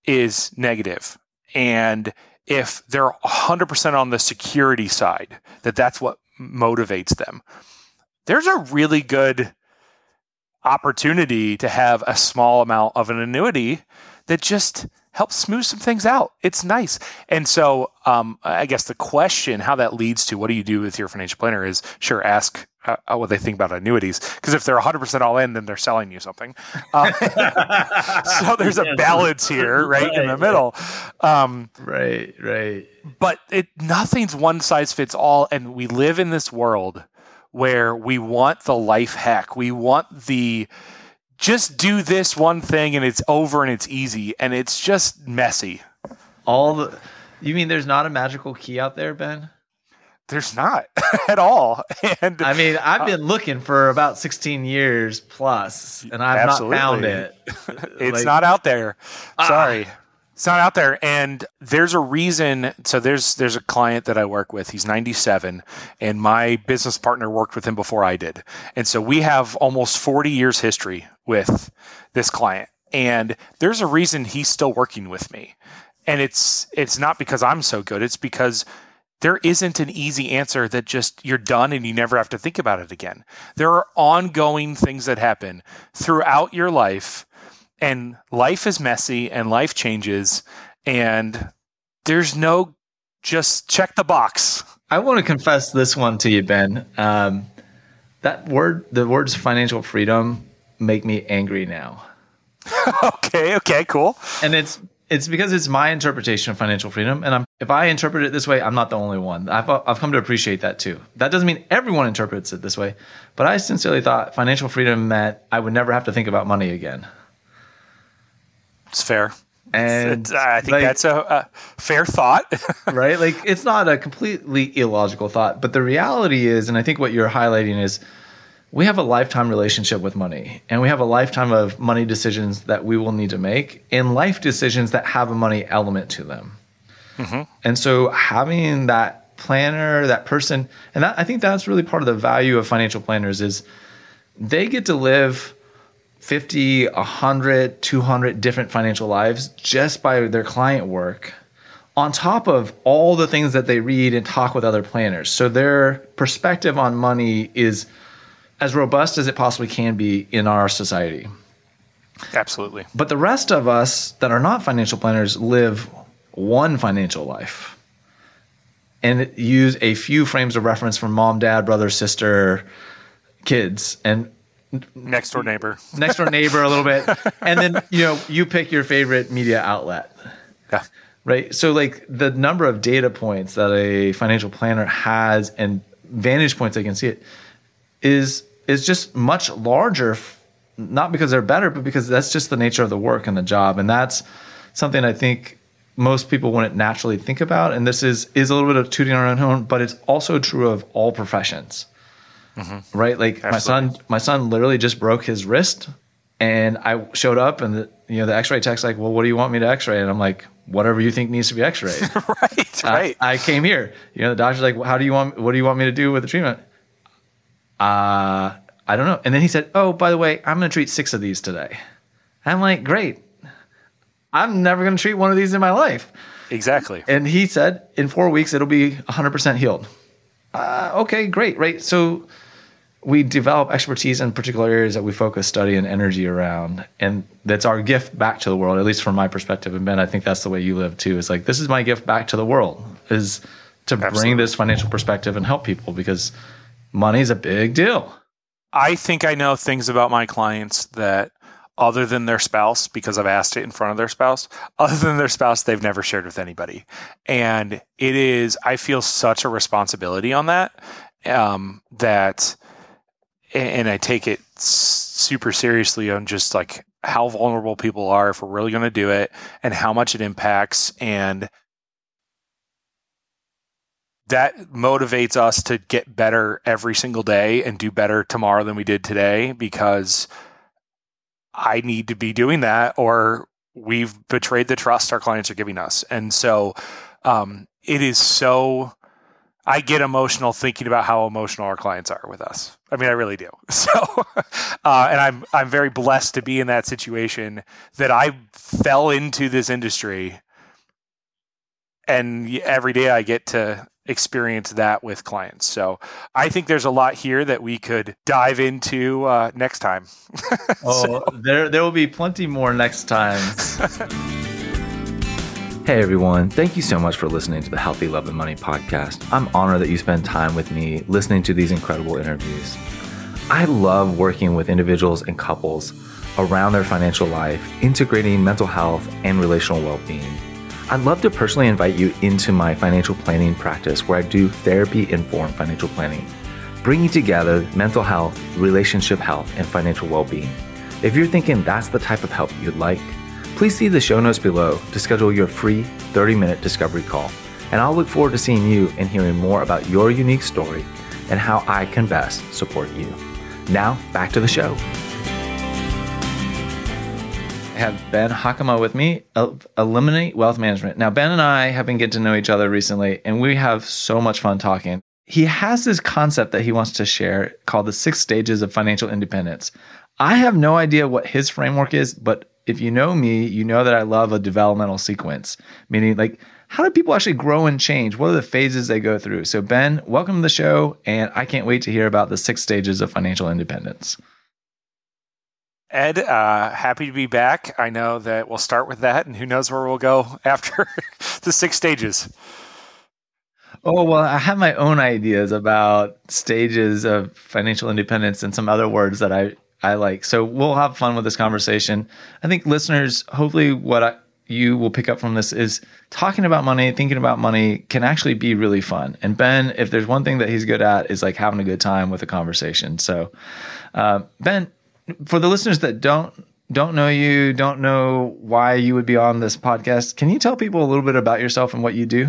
is negative and if they're 100% on the security side that that's what motivates them there's a really good opportunity to have a small amount of an annuity that just helps smooth some things out. It's nice. And so, um, I guess the question, how that leads to what do you do with your financial planner is sure, ask uh, uh what they think about annuities. Because if they're 100% all in, then they're selling you something. Um, so there's a balance here, right, right in the middle. Um, right, right. But it nothing's one size fits all. And we live in this world where we want the life hack. We want the just do this one thing and it's over and it's easy and it's just messy. All the you mean there's not a magical key out there, Ben? There's not at all. And I mean, I've been uh, looking for about 16 years plus and I've absolutely. not found it. it's like, not out there. Sorry. It's not out there, and there's a reason. So there's there's a client that I work with. He's 97, and my business partner worked with him before I did, and so we have almost 40 years history with this client. And there's a reason he's still working with me, and it's it's not because I'm so good. It's because there isn't an easy answer that just you're done and you never have to think about it again. There are ongoing things that happen throughout your life and life is messy and life changes and there's no just check the box. I want to confess this one to you, Ben. Um, that word, the words financial freedom, make me angry now. okay. Okay. Cool. And it's it's because it's my interpretation of financial freedom, and I'm if I interpret it this way, I'm not the only one. I've I've come to appreciate that too. That doesn't mean everyone interprets it this way, but I sincerely thought financial freedom meant I would never have to think about money again. It's fair. And I think like, that's a, a, fair thought. right? Like it's not a completely illogical thought, but the reality is, and I think what you're highlighting is we have a lifetime relationship with money and we have a lifetime of money decisions that we will need to make and life decisions that have a money element to them. Mm-hmm. And so having that planner, that person, and that, I think that's really part of the value of financial planners is they get to live 50, 100, 200 different financial lives just by their client work on top of all the things that they read and talk with other planners. So their perspective on money is as robust as it possibly can be in our society. Absolutely. But the rest of us that are not financial planners live one financial life and use a few frames of reference from mom, dad, brother, sister, kids. And next door neighbor. Next door neighbor a little bit. And then you know you pick your favorite media outlet. Yeah. Right? So like the number of data points that a financial planner has and vantage points they can see it is is just much larger not because they're better but because that's just the nature of the work and the job. And that's something i think most people wouldn't naturally think about. And this is is a little bit of tooting our own horn but it's also true of all professions mm-hmm. right? Like Absolutely. my son, my son literally just broke his wrist, and I showed up, and the you know the X-ray tech's like, "Well, what do you want me to X-ray?" And I'm like, whatever you think needs to be x-rayed. right, right. I, I, came here. You know, the doctor's like, well, how do you want, what do you want me to do with the treatment? Uh, I don't know. And then he said, oh, by the way, I'm going to treat six of these today. I'm like, great. I'm never going to treat one of these in my life. Exactly. And he said, in four weeks, it'll be 100% healed. Uh, okay, great, right? So we develop expertise in particular areas that we focus study and energy around. And that's our gift back to the world at least from my perspective. And ben i think that's the way you live too. Is like this is my gift back to the world is to Absolutely. bring this financial perspective and help people because money is a big deal. I think i know things about my clients that other than their spouse because i've asked it in front of their spouse other than their spouse they've never shared with anybody. And it is i feel such a responsibility on that um, that and I take it super seriously on just like how vulnerable people are if we're really going to do it and how much it impacts and that motivates us to get better every single day and do better tomorrow than we did today because I need to be doing that or we've betrayed the trust our clients are giving us. And so um, it is so I get emotional thinking about how emotional our clients are with us. I mean, I really do. So, uh, and I'm I'm very blessed to be in that situation that I fell into this industry, and every day I get to experience that with clients. So, I think there's a lot here that we could dive into uh, next time. oh, so. there there will be plenty more next time. Hey everyone, thank you so much for listening to the Healthy Love and Money podcast. I'm honored that you spend time with me listening to these incredible interviews. I love working with individuals and couples around their financial life, integrating mental health and relational well being. I'd love to personally invite you into my financial planning practice where I do therapy informed financial planning, bringing together mental health, relationship health, and financial well being. If you're thinking that's the type of help you'd like, Please see the show notes below to schedule your free 30 minute discovery call. And I'll look forward to seeing you and hearing more about your unique story and how I can best support you. Now, back to the show. I have Ben Hockema with me Illuminate Wealth Management. Now, Ben and I have been getting to know each other recently, and we have so much fun talking. He has this concept that he wants to share called the six stages of financial independence. I have no idea what his framework is, but if you know me, you know that I love a developmental sequence, meaning like how do people actually grow and change? What are the phases they go through? So, Ben, welcome to the show, and I can't wait to hear about the six stages of financial independence. Ed, uh, happy to be back. I know that we'll start with that, and who knows where we'll go after the six stages. Oh, well, I have my own ideas about stages of financial independence and some other words that I I like. So we'll have fun with this conversation. I think listeners, hopefully, what I, you will pick up from this is talking about money, thinking about money can actually be really fun. And Ben, if there's one thing that he's good at, is like having a good time with a conversation. So, uh, Ben, for the listeners that don't don't know you, don't know why you would be on this podcast, can you tell people a little bit about yourself and what you do?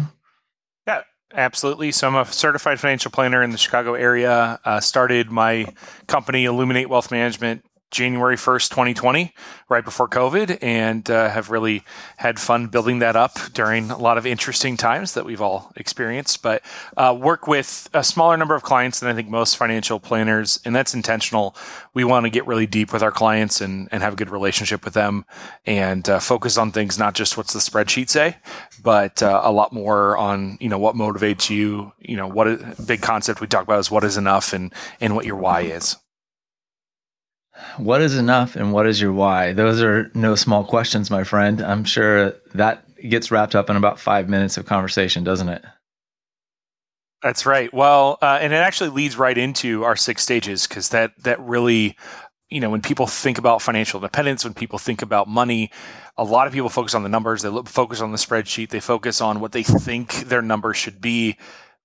Absolutely. So I'm a certified financial planner in the Chicago area. Uh, started my company, Illuminate Wealth Management, January 1st, 2020, right before COVID, and uh, have really had fun building that up during a lot of interesting times that we've all experienced. But uh, work with a smaller number of clients than I think most financial planners, and that's intentional. We want to get really deep with our clients and, and have a good relationship with them and uh, focus on things, not just what's the spreadsheet say, but uh, a lot more on, you know, what motivates you, you know, what a big concept we talk about is what is enough and, and what your why is. What is enough and what is your why? Those are no small questions, my friend. I'm sure that gets wrapped up in about five minutes of conversation, doesn't it? That's right. Well, uh, and it actually leads right into our six stages because that that really, you know, when people think about financial independence, when people think about money, a lot of people focus on the numbers. They look, focus on the spreadsheet. They focus on what they think their number should be.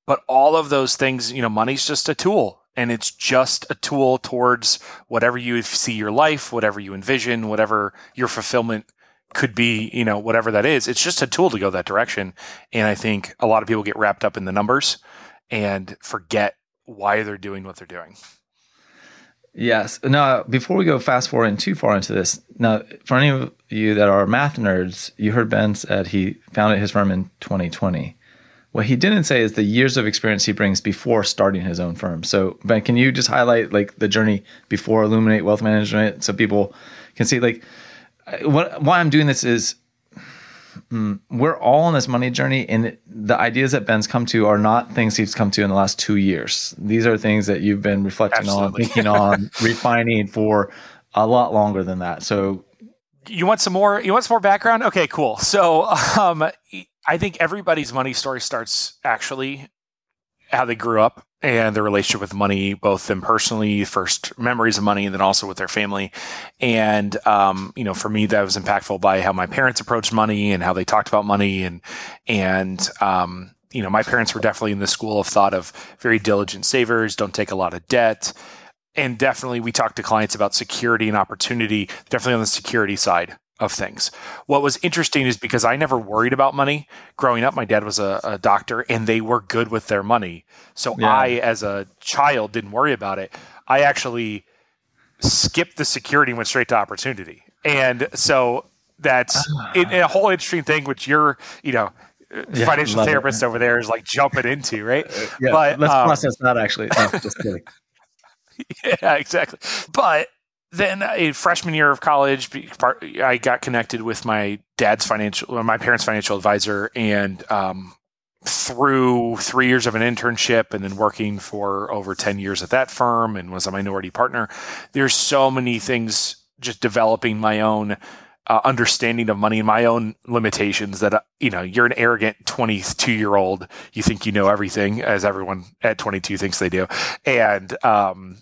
But all of those things, you know, money's just a tool and it's just a tool towards whatever you see your life, whatever you envision, whatever your fulfillment could be, you know, whatever that is. It's just a tool to go that direction. And I think a lot of people get wrapped up in the numbers and forget why they're doing what they're doing. Yes. Now, before we go fast forward and too far into this, now for any of you that are math nerds, you heard Ben said he founded his firm in 2020. What he didn't say is the years of experience he brings before starting his own firm. So, Ben, can you just highlight like the journey before Illuminate Wealth Management so people can see like what why I'm doing this is mm, we're all on this money journey and the ideas that ben's come to are not things he's come to in the last two years these are things that you've been reflecting Absolutely. on thinking on refining for a lot longer than that so you want some more you want some more background okay cool so um, i think everybody's money story starts actually how they grew up and their relationship with money, both them personally, first memories of money, and then also with their family. And um, you know, for me, that was impactful by how my parents approached money and how they talked about money, and and um, you know, my parents were definitely in the school of thought of very diligent savers, don't take a lot of debt. And definitely, we talked to clients about security and opportunity, definitely on the security side of things. What was interesting is because I never worried about money growing up. My dad was a, a doctor and they were good with their money. So yeah. I, as a child, didn't worry about it. I actually skipped the security and went straight to opportunity. And so that's it, a whole interesting thing, which you're, you know, yeah, financial therapist it. over there is like jumping into, right? Uh, yeah, but let's um, process that actually. No, just kidding. yeah, exactly. But then a freshman year of college, I got connected with my dad's financial, my parents' financial advisor, and um, through three years of an internship and then working for over 10 years at that firm and was a minority partner, there's so many things just developing my own uh, understanding of money and my own limitations that, uh, you know, you're an arrogant 22 year old. You think you know everything as everyone at 22 thinks they do. And, um,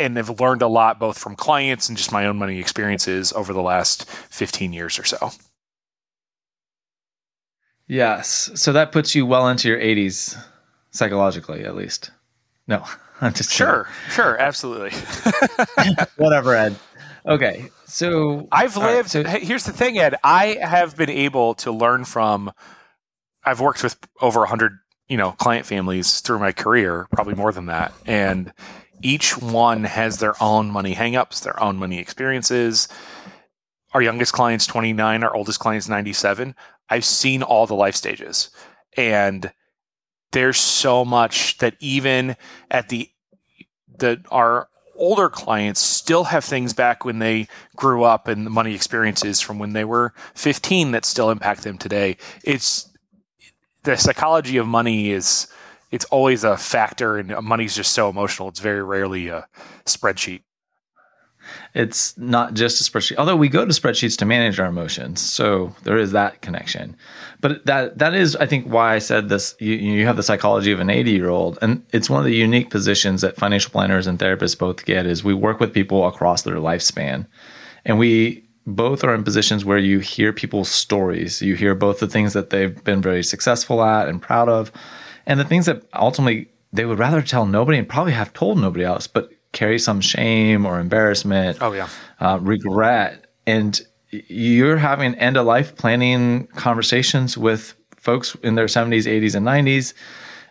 and have learned a lot both from clients and just my own money experiences over the last 15 years or so. Yes. So that puts you well into your 80s psychologically, at least. No, I'm just sure, kidding. sure, absolutely. Whatever, Ed. Okay, so I've lived. Right, so, here's the thing, Ed. I have been able to learn from. I've worked with over 100, you know, client families through my career, probably more than that, and each one has their own money hangups, their own money experiences. Our youngest client's 29, our oldest client's 97. I've seen all the life stages. And there's so much that even at the that our older clients still have things back when they grew up and the money experiences from when they were 15 that still impact them today. It's the psychology of money is it's always a factor, and money's just so emotional. It's very rarely a spreadsheet. It's not just a spreadsheet, although we go to spreadsheets to manage our emotions. So there is that connection. But that that is, I think, why I said this. You, you have the psychology of an 80 year old, and it's one of the unique positions that financial planners and therapists both get. Is we work with people across their lifespan, and we both are in positions where you hear people's stories. You hear both the things that they've been very successful at and proud of, and the things that ultimately they would rather tell nobody and probably have told nobody else, but carry some shame or embarrassment. Oh yeah, uh, regret, and you're having end of life planning conversations with folks in their 70s, 80s, and 90s.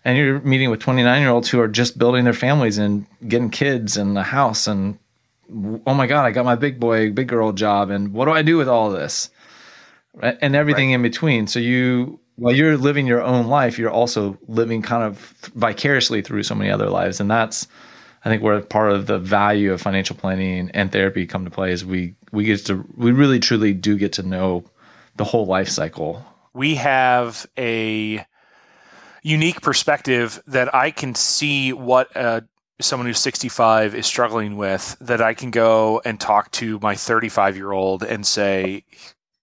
And you're meeting with 29 year olds who are just building their families and getting kids and a house. And oh my God, I got my big boy, big girl job. And what do I do with all this? And everything right. in between. So you while you're living your own life, you're also living kind of vicariously through so many other lives, and that's I think where part of the value of financial planning and therapy come to play is we we get to we really truly do get to know the whole life cycle. We have a unique perspective that I can see what uh, someone who's 65 is struggling with that I can go and talk to my 35 year old and say,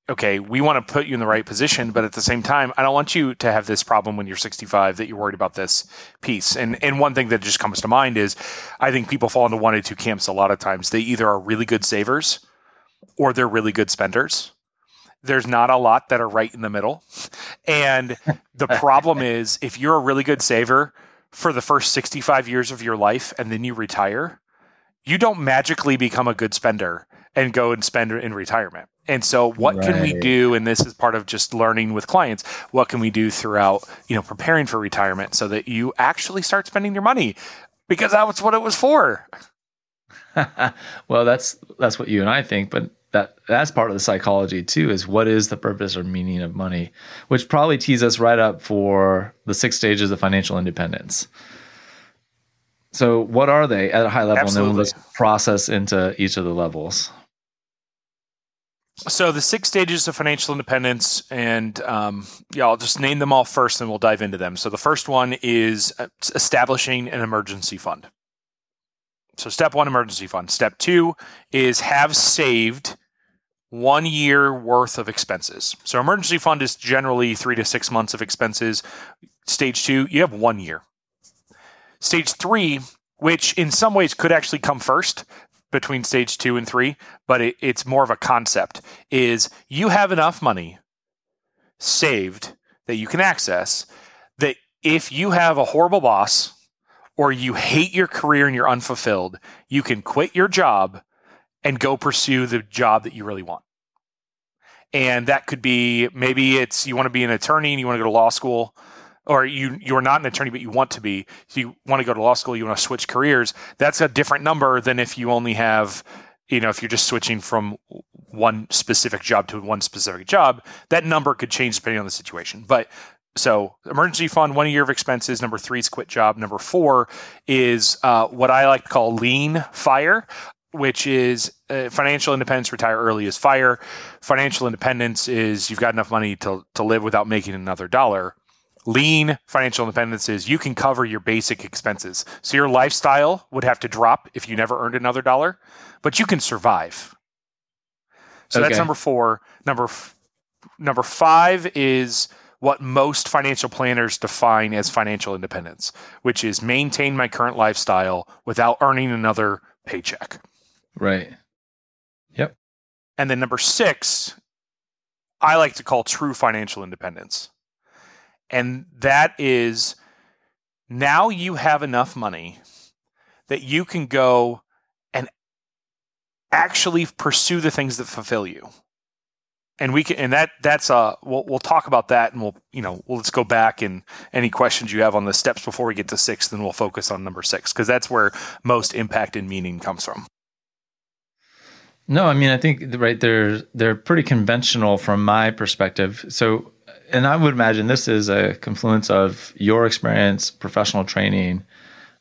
okay, we want to put you in the right position, but at the same time, I don't want you to have this problem when you're 65 that you're worried about this piece. And and one thing that just comes to mind is I think people fall into one or two camps a lot of times. They either are really good savers or they're really good spenders. There's not a lot that are right in the middle. And the problem is if you're a really good saver for the first 65 years of your life and then you retire, you don't magically become a good spender and go and spend in retirement and so, what right. can we do? And this is part of just learning with clients. What can we do throughout, you know, preparing for retirement so that you actually start spending your money because that was what it was for. well, that's that's what you and I think, but that that's part of the psychology too is what is the purpose or meaning of money, which probably tees us right up for the six stages of financial independence. So, what are they at a high level? Absolutely. And then we'll just process into each of the levels. So, the six stages of financial independence, and um, yeah, I'll just name them all first, and we'll dive into them. So, the first one is uh, establishing an emergency fund. So, step one, emergency fund. Step two is have saved one year worth of expenses. So, emergency fund is generally three to six months of expenses. Stage two, you have one year. Stage three, which in some ways could actually come first between stage two and three, but it, it's more of a concept, is you have enough money saved that you can access that if you have a horrible boss or you hate your career and you're unfulfilled, you can quit your job and go pursue the job that you really want. And that could be maybe it's you want to be an attorney and you want to go to law school or you you're not an attorney but you want to be so you want to go to law school you want to switch careers that's a different number than if you only have you know if you're just switching from one specific job to one specific job that number could change depending on the situation. But so emergency fund one year of expenses number three is quit job number four is uh, what i like to call lean fire which is uh, financial independence retire early is fire. Financial independence is you've got enough money to, to live without making another dollar lean financial independence is you can cover your basic expenses. So your lifestyle would have to drop if you never earned another dollar, but you can survive. So okay. that's number 4. Number f- number 5 is what most financial planners define as financial independence, which is maintain my current lifestyle without earning another paycheck. Right. Yep. And then number 6 I like to call true financial independence and that is now you have enough money that you can go and actually pursue the things that fulfill you. And we can, and that that's uh, we'll we'll talk about that, and we'll you know we'll, let's go back and any questions you have on the steps before we get to six, then we'll focus on number six because that's where most impact and meaning comes from. No, I mean I think right they're they're pretty conventional from my perspective. So and I would imagine this is a confluence of your experience, professional training,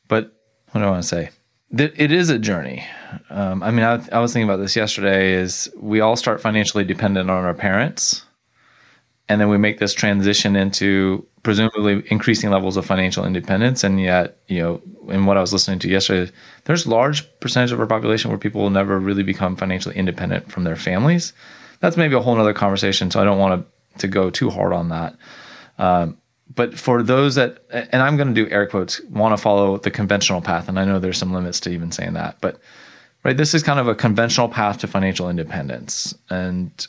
but what do I want to say? It is a journey. Um, I mean, I, I, was thinking about this yesterday. Is we all start financially dependent on our parents, and then we make this transition into presumably increasing levels of financial independence. And yet, you know, in what I was listening to yesterday, there's large percentage of our population where people will never really become financially independent from their families. That's maybe a whole other conversation. So I don't want to to go too hard on that. Um, but for those that, and I'm going to do air quotes, want to follow the conventional path, and I know there's some limits to even saying that, but right, this is kind of a conventional path to financial independence, and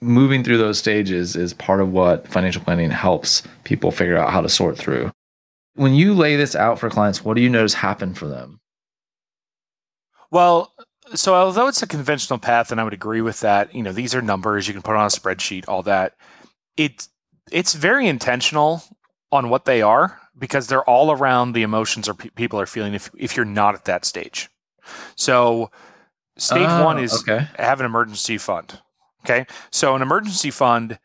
moving through those stages is part of what financial planning helps people figure out how to sort through. When you lay this out for clients, what do you notice happen for them? Well, so although it's a conventional path, and I would agree with that, you know, these are numbers you can put on a spreadsheet, all that. It it's very intentional on what they are because they're all around the emotions or pe- people are feeling if if you're not at that stage. So stage oh, one is okay. have an emergency fund. Okay, so an emergency fund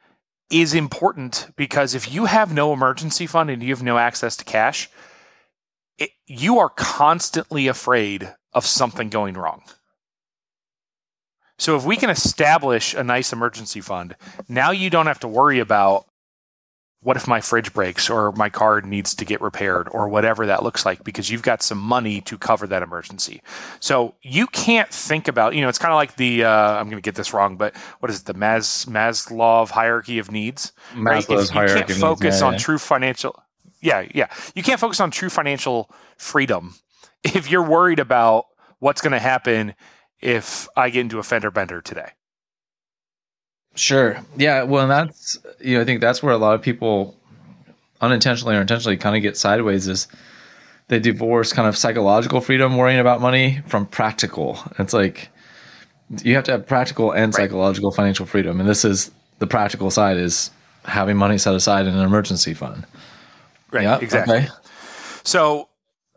is important because if you have no emergency fund and you have no access to cash, it, you are constantly afraid of something going wrong. So if we can establish a nice emergency fund, now you don't have to worry about what if my fridge breaks or my car needs to get repaired or whatever that looks like because you've got some money to cover that emergency. So you can't think about, you know, it's kind of like the, uh, I'm going to get this wrong, but what is it, the Mas, Maslow hierarchy of needs? Maslow's right? If you can't focus on true financial, yeah, yeah. You can't focus on true financial freedom if you're worried about what's going to happen if I get into a fender bender today. Sure. Yeah. Well, that's, you know, I think that's where a lot of people unintentionally or intentionally kind of get sideways is they divorce kind of psychological freedom, worrying about money from practical. It's like you have to have practical and psychological right. financial freedom. And this is the practical side is having money set aside in an emergency fund. Right. Yeah, exactly. Okay. So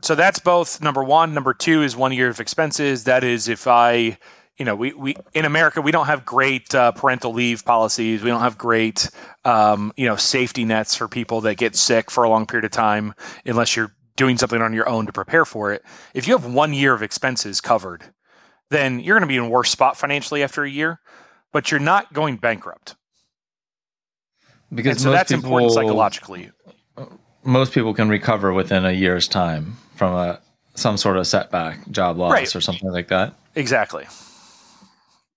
so that's both number one. Number two is one year of expenses. That is if I, you know, we, we in America we don't have great uh, parental leave policies. We don't have great, um, you know, safety nets for people that get sick for a long period of time, unless you're doing something on your own to prepare for it. If you have one year of expenses covered, then you're going to be in a worse spot financially after a year, but you're not going bankrupt. Because and so that's people, important psychologically. Most people can recover within a year's time from a some sort of setback, job loss, right. or something like that. Exactly.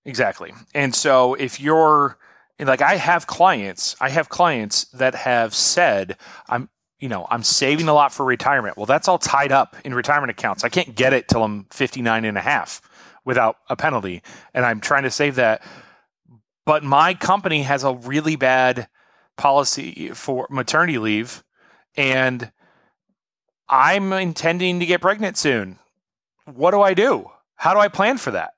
Exactly. And so if you're like I have clients, I have clients that have said, I'm you know, I'm saving a lot for retirement. Well, that's all tied up in retirement accounts. I can't get it till I'm 59 and a half without a penalty. And I'm trying to save that. But my company has a really bad policy for maternity leave. And I'm intending to get pregnant soon. What do I do? How do I plan for that?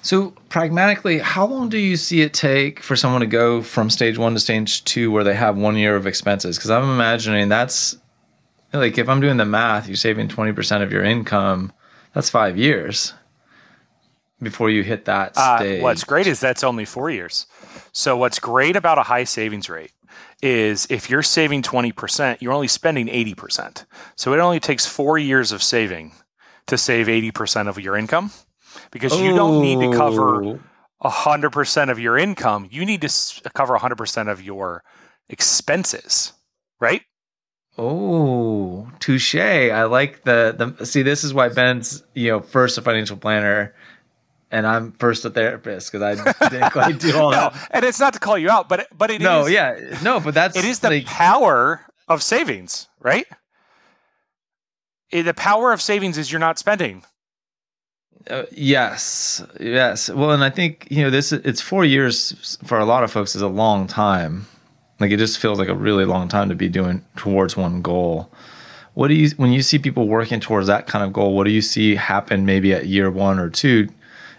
So, pragmatically, how long do you see it take for someone to go from stage one to stage two where they have one year of expenses? Because I'm imagining that's like if I'm doing the math, you're saving 20% of your income, that's five years before you hit that stage. Uh, what's great is that's only four years. So, what's great about a high savings rate is if you're saving 20%, you're only spending 80%. So, it only takes four years of saving to save 80% of your income because you don't need to cover 100% of your income. You need to cover 100% of your expenses, right? Oh, touche. I like the the see this is why Ben's, you know, first a financial planner and I'm first a therapist because I didn't quite do all no, that. And it's not to call you out, but but it no, is, yeah, no, but that's it is the like, power of savings, right? the power of savings is you're not spending. Uh, yes, yes. Well, and I think you know this. It's four years for a lot of folks is a long time. Like it just feels like a really long time to be doing towards one goal. What do you when you see people working towards that kind of goal? What do you see happen maybe at year one or two?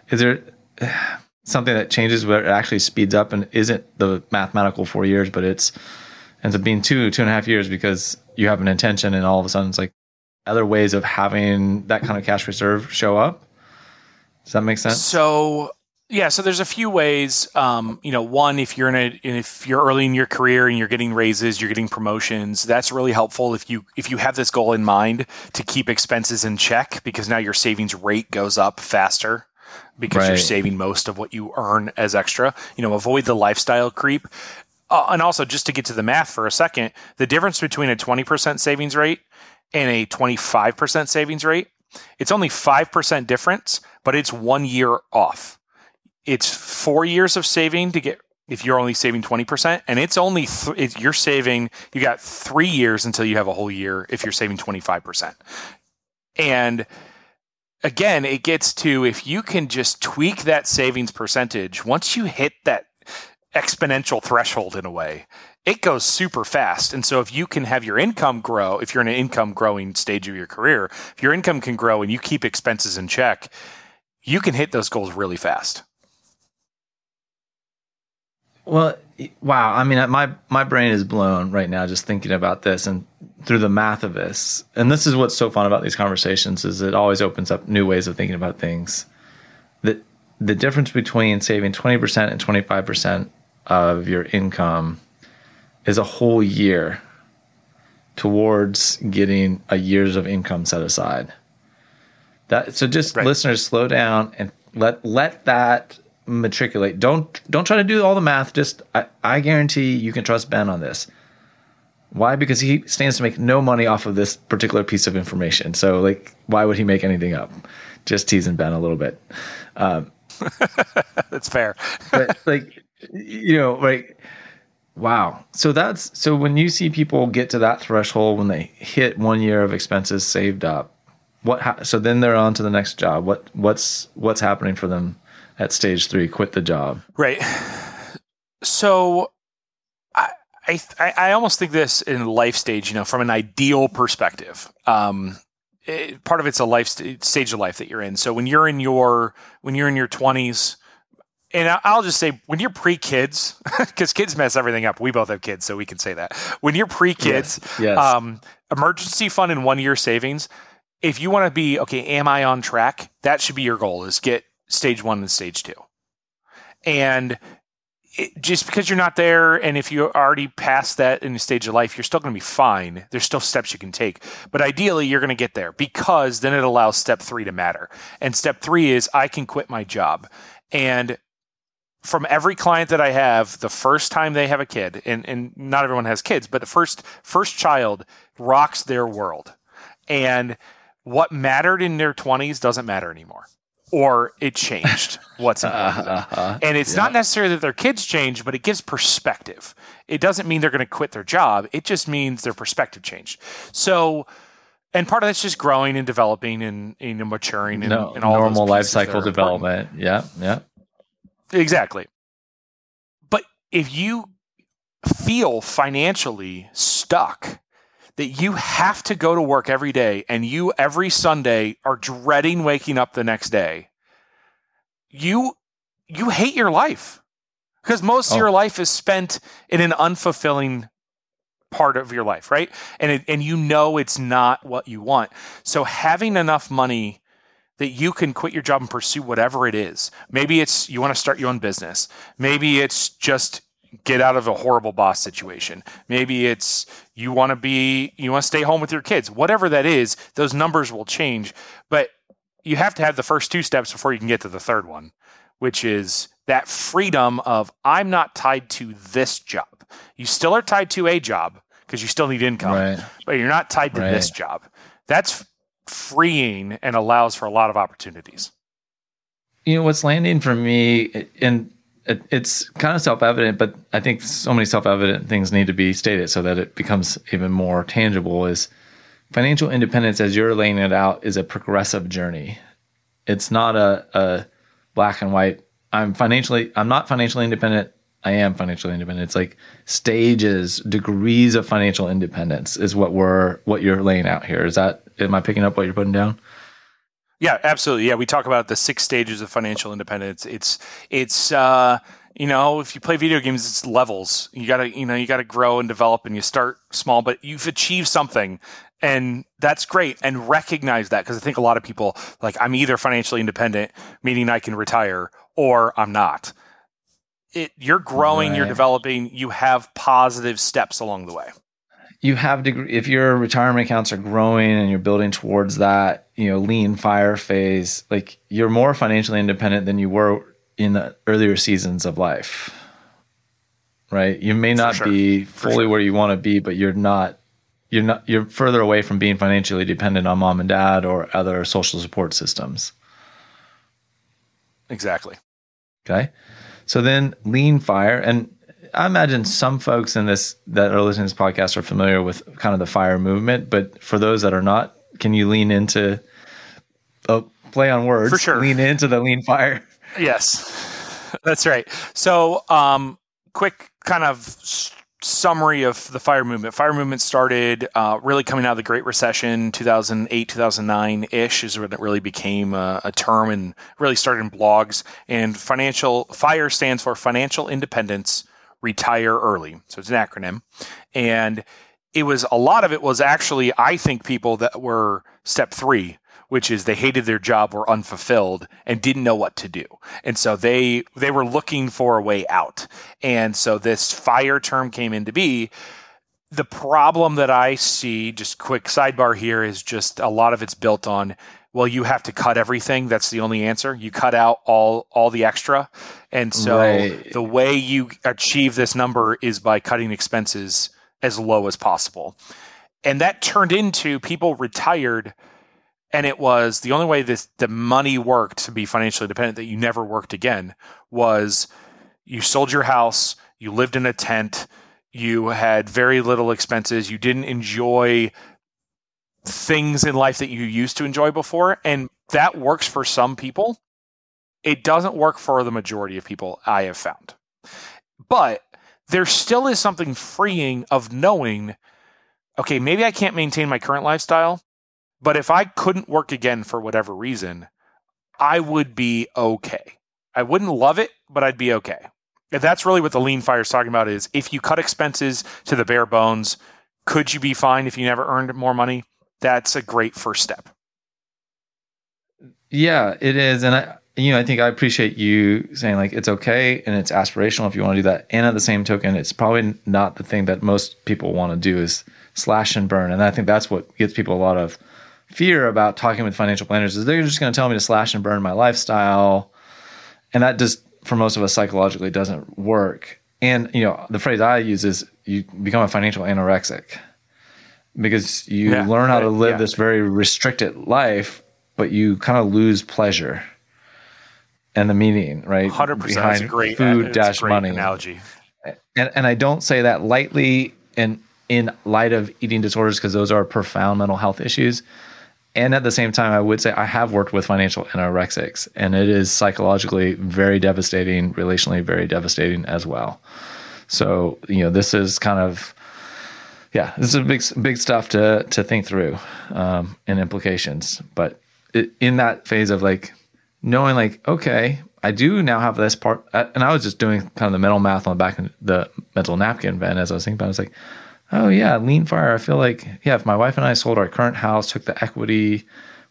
Is there something that changes where it actually speeds up and isn't the mathematical four years, but it's ends up being two two and a half years because you have an intention, and all of a sudden it's like other ways of having that kind of cash reserve show up does that make sense? So yeah, so there's a few ways. Um, you know, one, if you're in a if you're early in your career and you're getting raises, you're getting promotions, that's really helpful if you if you have this goal in mind to keep expenses in check because now your savings rate goes up faster because right. you're saving most of what you earn as extra. You know, avoid the lifestyle creep. Uh, and also, just to get to the math for a second, the difference between a 20% savings rate and a 25% savings rate it's only 5% difference, but it's one year off. It's four years of saving to get if you're only saving 20% and it's only th- you're saving you got three years until you have a whole year if you're saving 25% and again it gets to if you can just tweak that savings percentage once you hit that exponential threshold in a way it goes super fast. And so if you can have your income grow, if you're in an income growing stage of your career, if your income can grow and you keep expenses in check, you can hit those goals really fast. Well, wow. I mean, my my brain is blown right now just thinking about this and through the math of this. And this is what's so fun about these conversations is it always opens up new ways of thinking about things. The the difference between saving 20% and 25% of your income is a whole year towards getting a years of income set aside. That so just right. listeners slow down and let let that matriculate. Don't don't try to do all the math. Just I, I guarantee you can trust Ben on this. Why? Because he stands to make no money off of this particular piece of information. So like, why would he make anything up? Just teasing Ben a little bit. Um, That's fair. but like, you know, like Wow. So that's so when you see people get to that threshold when they hit one year of expenses saved up, what ha- so then they're on to the next job. What what's what's happening for them at stage 3, quit the job. Right. So I I I almost think this in life stage, you know, from an ideal perspective. Um it, part of it's a life st- stage of life that you're in. So when you're in your when you're in your 20s, and I'll just say when you're pre kids, because kids mess everything up. We both have kids, so we can say that. When you're pre kids, yes, yes. Um, emergency fund and one year savings. If you want to be okay, am I on track? That should be your goal: is get stage one and stage two. And it, just because you're not there, and if you're already past that in the stage of life, you're still going to be fine. There's still steps you can take, but ideally, you're going to get there because then it allows step three to matter. And step three is I can quit my job. And from every client that I have, the first time they have a kid, and, and not everyone has kids, but the first first child rocks their world. And what mattered in their 20s doesn't matter anymore or it changed what's important. Uh-huh. And it's yeah. not necessarily that their kids change, but it gives perspective. It doesn't mean they're going to quit their job. It just means their perspective changed. So, and part of that's just growing and developing and, and maturing and, no, and all normal life cycle development. Yeah, yeah, exactly. But if you feel financially stuck, that you have to go to work every day and you every Sunday are dreading waking up the next day, you you hate your life. Because most oh. of your life is spent in an unfulfilling part of your life, right? And it, and you know it's not what you want. So having enough money that you can quit your job and pursue whatever it is. Maybe it's you want to start your own business. Maybe it's just get out of a horrible boss situation. Maybe it's you want to be you want to stay home with your kids. Whatever that is, those numbers will change, but you have to have the first two steps before you can get to the third one, which is that freedom of I'm not tied to this job. You still are tied to a job because you still need income, right. but you're not tied to right. this job. That's freeing and allows for a lot of opportunities. You know what's landing for me and it, it's kind of self-evident, but I think so many self-evident things need to be stated so that it becomes even more tangible. Is financial independence, as you're laying it out, is a progressive journey. It's not a, a black and white. I'm financially. I'm not financially independent. I am financially independent. It's like stages, degrees of financial independence is what we're what you're laying out here. Is that am I picking up what you're putting down? Yeah, absolutely. Yeah, we talk about the six stages of financial independence. It's it's uh, you know, if you play video games, it's levels. You gotta you know you gotta grow and develop, and you start small, but you've achieved something, and that's great. And recognize that because I think a lot of people like I'm either financially independent, meaning I can retire, or I'm not. It you're growing, right. you're developing, you have positive steps along the way you have degree if your retirement accounts are growing and you're building towards that you know lean fire phase like you're more financially independent than you were in the earlier seasons of life. Right? You may not sure. be fully sure. where you want to be but you're not you're not you're further away from being financially dependent on mom and dad or other social support systems. Exactly. Okay? So then lean fire and I imagine some folks in this that are listening to this podcast are familiar with kind of the fire movement, but for those that are not, can you lean into a play on words? For sure. Lean into the lean fire. Yes, that's right. So, um, quick kind of summary of the fire movement. Fire movement started uh, really coming out of the Great Recession, 2008, 2009 ish, is when it really became a, a, term and really started in blogs. And financial fire stands for financial independence retire early. So it's an acronym. And it was a lot of it was actually, I think, people that were step three, which is they hated their job, were unfulfilled, and didn't know what to do. And so they they were looking for a way out. And so this fire term came into be. The problem that I see, just quick sidebar here, is just a lot of it's built on well, you have to cut everything. That's the only answer. You cut out all all the extra, and so right. the way you achieve this number is by cutting expenses as low as possible. And that turned into people retired, and it was the only way this the money worked to be financially independent that you never worked again was you sold your house, you lived in a tent, you had very little expenses, you didn't enjoy things in life that you used to enjoy before. And that works for some people. It doesn't work for the majority of people I have found. But there still is something freeing of knowing okay, maybe I can't maintain my current lifestyle, but if I couldn't work again for whatever reason, I would be okay. I wouldn't love it, but I'd be okay. And that's really what the lean fire is talking about is if you cut expenses to the bare bones, could you be fine if you never earned more money? That's a great first step. Yeah, it is. And I, you know, I think I appreciate you saying like it's okay and it's aspirational if you want to do that. And at the same token, it's probably not the thing that most people want to do is slash and burn. And I think that's what gives people a lot of fear about talking with financial planners is they're just going to tell me to slash and burn my lifestyle. And that just for most of us psychologically doesn't work. And you know, the phrase I use is you become a financial anorexic because you yeah, learn how to live yeah. this very restricted life, but you kind of lose pleasure and the meaning, right? Hundred percent. That's great food dash great money analogy. And and I don't say that lightly and in light of eating disorders because those are profound mental health issues. And at the same time, I would say I have worked with financial anorexics, and it is psychologically very devastating, relationally very devastating as well. So, you know, this is kind of, yeah, this is a big, big stuff to to think through um, and implications. But it, in that phase of like knowing, like, okay, I do now have this part, and I was just doing kind of the mental math on the back of the mental napkin, Ben, as I was thinking about. It, I was like, oh yeah, lean fire. I feel like yeah, if my wife and I sold our current house, took the equity,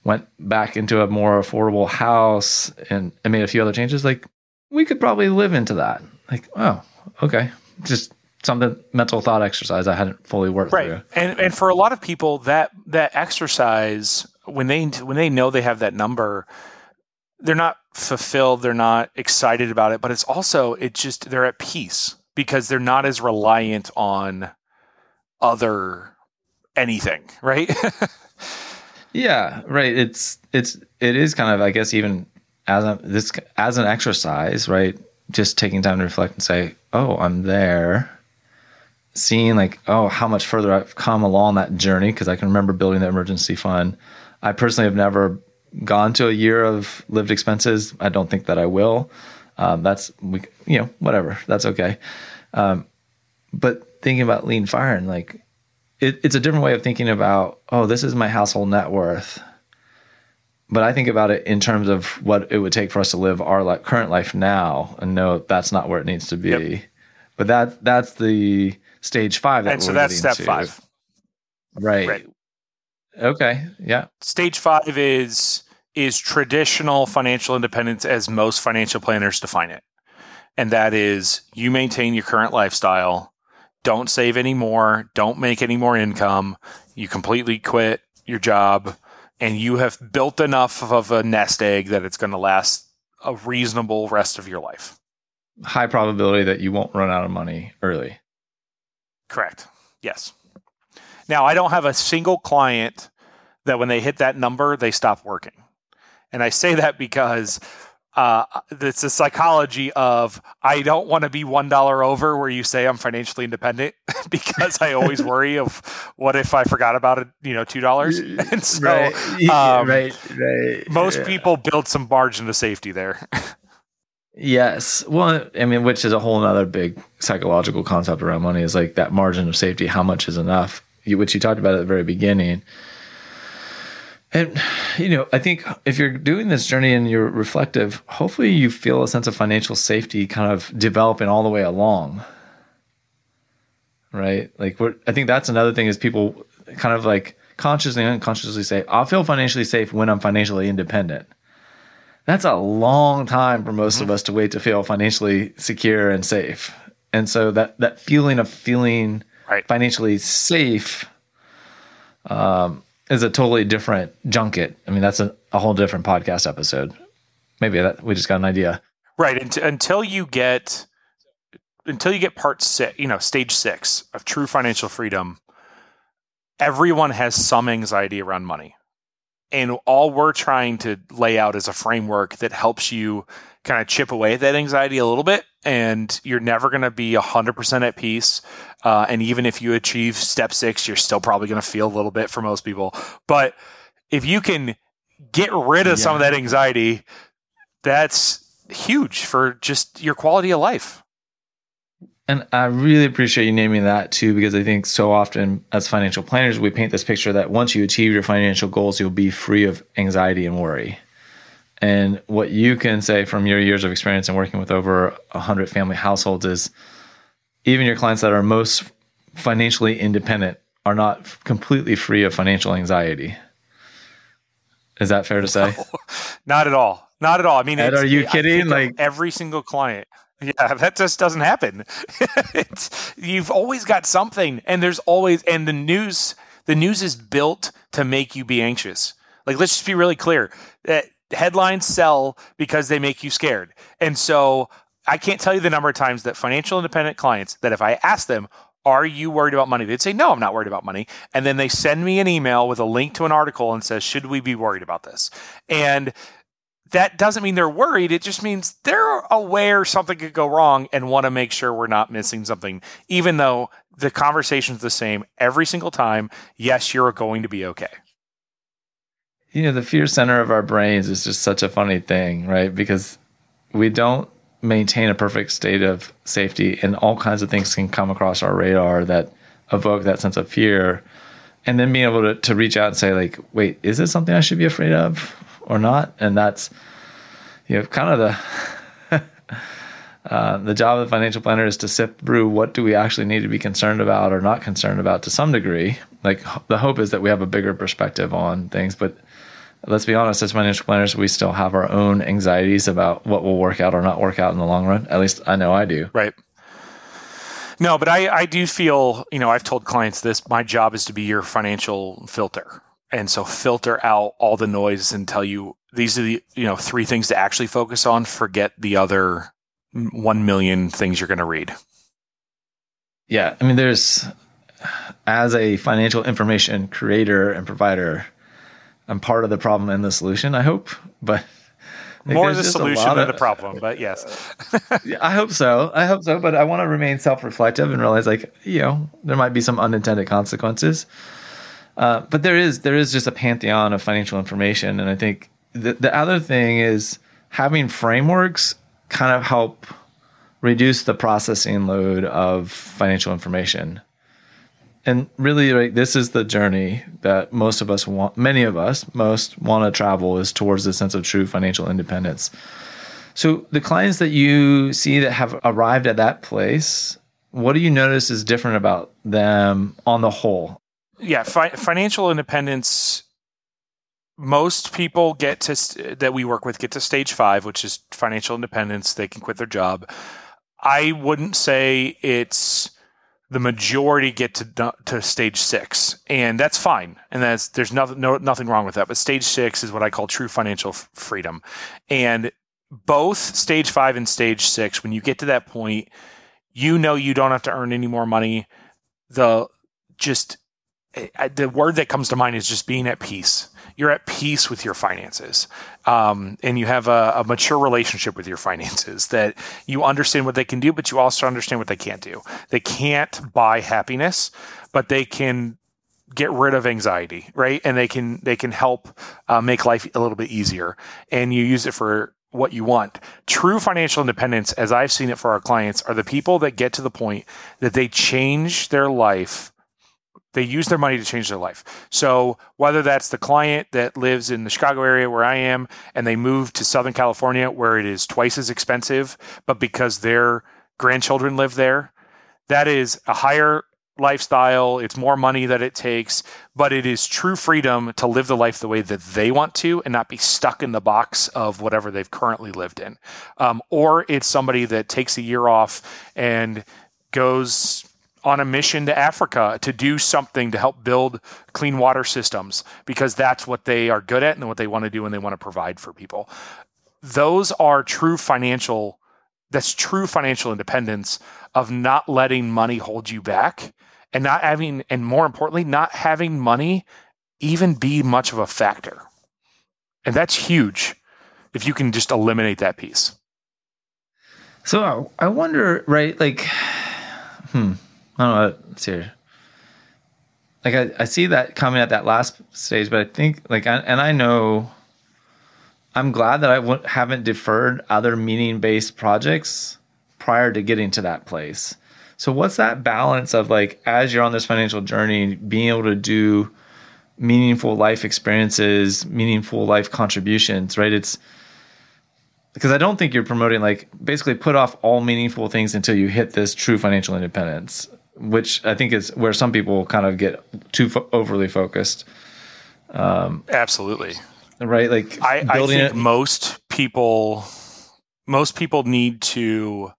went back into a more affordable house, and, and made a few other changes, like we could probably live into that. Like, oh, okay, just something mental thought exercise I hadn't fully worked right. through. And and for a lot of people, that that exercise when they when they know they have that number, they're not fulfilled, they're not excited about it, but it's also it just they're at peace because they're not as reliant on other anything, right? yeah, right. It's it's it is kind of I guess even as a this as an exercise, right? Just taking time to reflect and say, "Oh, I'm there." Seeing like, "Oh, how much further I've come along that journey" because I can remember building the emergency fund. I personally have never gone to a year of lived expenses. I don't think that I will. Um, that's we, you know, whatever. That's okay. Um, but thinking about lean fire and like it, it's a different way of thinking about oh this is my household net worth but i think about it in terms of what it would take for us to live our current life now and know that's not where it needs to be yep. but that that's the stage five and so that's step to. five. Right. right. Okay. Yeah. Stage five is is traditional financial independence as most financial planners define it. And that is you maintain your current lifestyle. Don't save any more, don't make any more income, you completely quit your job, and you have built enough of a nest egg that it's going to last a reasonable rest of your life. High probability that you won't run out of money early. Correct. Yes. Now, I don't have a single client that when they hit that number, they stop working. And I say that because uh, it's a psychology of I don't want to be one dollar over where you say I'm financially independent because I always worry of what if I forgot about it, you know, two dollars. And so, right, um, right, right. Most yeah. people build some margin of safety there. Yes, well, I mean, which is a whole other big psychological concept around money is like that margin of safety. How much is enough? Which you talked about at the very beginning and, you know, I think if you're doing this journey and you're reflective, hopefully you feel a sense of financial safety kind of developing all the way along. Right. Like, I think that's another thing is people kind of like consciously and unconsciously say, I'll feel financially safe when I'm financially independent. That's a long time for most mm-hmm. of us to wait to feel financially secure and safe. And so that, that feeling of feeling right. financially safe, um, is a totally different junket. I mean, that's a, a whole different podcast episode. Maybe that we just got an idea. Right. until you get until you get part six, you know, stage six of true financial freedom, everyone has some anxiety around money. And all we're trying to lay out is a framework that helps you kind of chip away at that anxiety a little bit. And you're never going to be 100% at peace. Uh, and even if you achieve step six, you're still probably going to feel a little bit for most people. But if you can get rid of yeah. some of that anxiety, that's huge for just your quality of life. And I really appreciate you naming that too, because I think so often as financial planners, we paint this picture that once you achieve your financial goals, you'll be free of anxiety and worry. And what you can say from your years of experience and working with over 100 family households is even your clients that are most financially independent are not completely free of financial anxiety. Is that fair to say? No, not at all. Not at all. I mean, Ed, are you kidding? Like every single client. Yeah, that just doesn't happen. you've always got something, and there's always and the news. The news is built to make you be anxious. Like, let's just be really clear that headlines sell because they make you scared, and so I can't tell you the number of times that financial independent clients that if I ask them, are you worried about money? They'd say, no, I'm not worried about money. And then they send me an email with a link to an article and says, should we be worried about this? And that doesn't mean they're worried. It just means they're aware something could go wrong and want to make sure we're not missing something, even though the conversation's the same every single time. Yes, you're going to be okay. You know, the fear center of our brains is just such a funny thing, right? Because we don't maintain a perfect state of safety and all kinds of things can come across our radar that evoke that sense of fear and then being able to, to reach out and say like wait is this something i should be afraid of or not and that's you know kind of the uh, the job of the financial planner is to sift through what do we actually need to be concerned about or not concerned about to some degree like the hope is that we have a bigger perspective on things but let's be honest, as financial planners, we still have our own anxieties about what will work out or not work out in the long run. At least I know I do. Right. No, but I, I do feel, you know, I've told clients this my job is to be your financial filter. And so filter out all the noise and tell you these are the, you know, three things to actually focus on. Forget the other 1 million things you're going to read. Yeah. I mean, there's, as a financial information creator and provider, I'm part of the problem and the solution. I hope, but more the solution than of, the problem. But yes, I hope so. I hope so. But I want to remain self-reflective and realize, like, you know, there might be some unintended consequences. Uh, but there is there is just a pantheon of financial information, and I think the the other thing is having frameworks kind of help reduce the processing load of financial information. And really like this is the journey that most of us want many of us most want to travel is towards the sense of true financial independence. So the clients that you see that have arrived at that place what do you notice is different about them on the whole yeah fi- financial independence most people get to that we work with get to stage five which is financial independence they can quit their job i wouldn't say it's the majority get to to stage six, and that's fine. And that's there's nothing no, nothing wrong with that. But stage six is what I call true financial f- freedom, and both stage five and stage six. When you get to that point, you know you don't have to earn any more money. The just the word that comes to mind is just being at peace. You're at peace with your finances. Um, and you have a, a, mature relationship with your finances that you understand what they can do but you also understand what they can't do. They can't buy happiness but they can get rid of anxiety right? And they can they can help uh, make life a little bit easier. And you use it for what you want. True financial independence, as I've seen it for our clients, are the people that get to the point that they change their life they use their money to change their life. So whether that's the client that lives in the Chicago area where I am and they move to Southern California where it is twice as expensive, but because their grandchildren live there, that is a higher lifestyle. It's more money that it takes, but it is true freedom to live the life the way that they want to and not be stuck in the box of whatever they've currently lived in. Um, or it's somebody that takes a year off and goes on a mission to Africa to do something to help build clean water systems because that's what they are good at and what they want to do and they want to provide for people. Those are true financial that's true financial independence of not letting money hold you back and not having and more importantly not having money even be much of a factor. And that's huge if you can just eliminate that piece. So I wonder, right? Like, hmm, I don't know. Let's see. Like I, I see that coming at that last stage, but I think like I, and I know I'm glad that I w- haven't deferred other meaning based projects prior to getting to that place. So what's that balance of like as you're on this financial journey, being able to do meaningful life experiences, meaningful life contributions, right? It's because I don't think you're promoting like basically put off all meaningful things until you hit this true financial independence which I think is where some people kind of get too fo- overly focused. Um, Absolutely. Right. Like I, I think it- most people, most people need to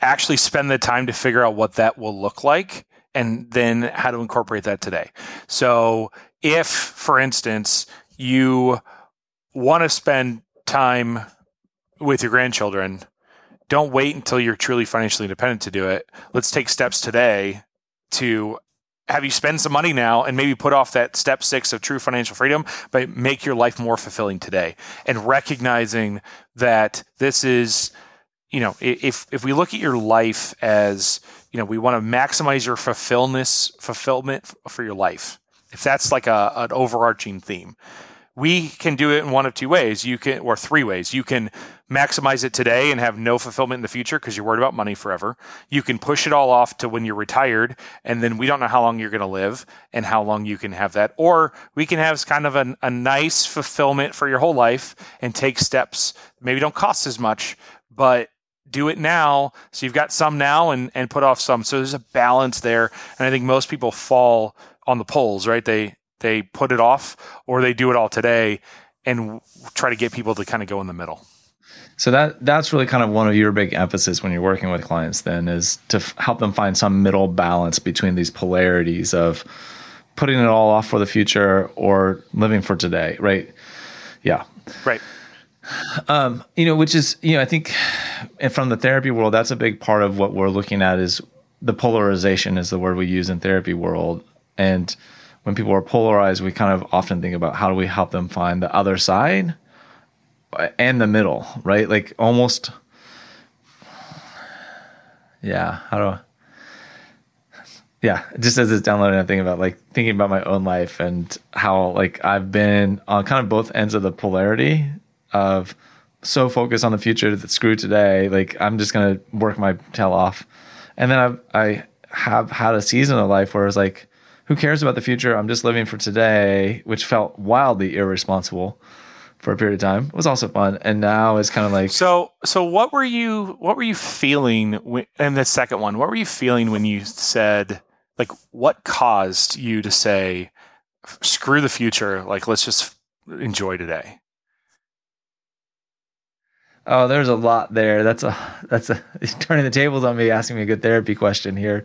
actually spend the time to figure out what that will look like and then how to incorporate that today. So if, for instance, you want to spend time with your grandchildren, don't wait until you're truly financially independent to do it. Let's take steps today to have you spend some money now and maybe put off that step six of true financial freedom, but make your life more fulfilling today. And recognizing that this is, you know, if if we look at your life as, you know, we want to maximize your fulfillment fulfillment for your life. If that's like a, an overarching theme, we can do it in one of two ways. You can, or three ways. You can maximize it today and have no fulfillment in the future because you're worried about money forever. You can push it all off to when you're retired, and then we don't know how long you're going to live and how long you can have that. Or we can have kind of a, a nice fulfillment for your whole life and take steps. Maybe don't cost as much, but do it now. So you've got some now and, and put off some. So there's a balance there. And I think most people fall on the poles, right? They they put it off or they do it all today and try to get people to kind of go in the middle. So that that's really kind of one of your big emphasis when you're working with clients then is to f- help them find some middle balance between these polarities of putting it all off for the future or living for today, right? Yeah. Right. Um, you know, which is, you know, I think and from the therapy world, that's a big part of what we're looking at is the polarization is the word we use in therapy world. And when people are polarized, we kind of often think about how do we help them find the other side and the middle, right? Like almost, yeah. How do I? Yeah, just as it's downloading, I'm thinking about like thinking about my own life and how like I've been on kind of both ends of the polarity of so focused on the future that screw today. Like I'm just gonna work my tail off, and then I've I have had a season of life where it's like who cares about the future? I'm just living for today, which felt wildly irresponsible for a period of time. It was also fun, and now it's kind of like so. So what were you? What were you feeling? When, and the second one, what were you feeling when you said like what caused you to say screw the future? Like let's just enjoy today. Oh, there's a lot there. That's a that's a turning the tables on me, asking me a good therapy question here.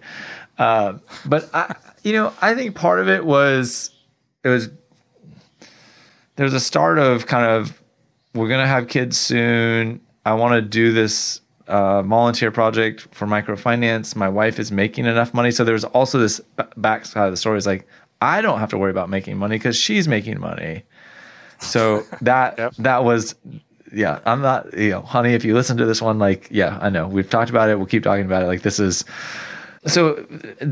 Uh, but I, you know, I think part of it was it was there's a start of kind of we're gonna have kids soon. I want to do this uh, volunteer project for microfinance. My wife is making enough money, so there's also this backside of the story. Is like I don't have to worry about making money because she's making money. So that yep. that was yeah, I'm not, you know, honey, if you listen to this one, like, yeah, I know we've talked about it. We'll keep talking about it. Like, this is so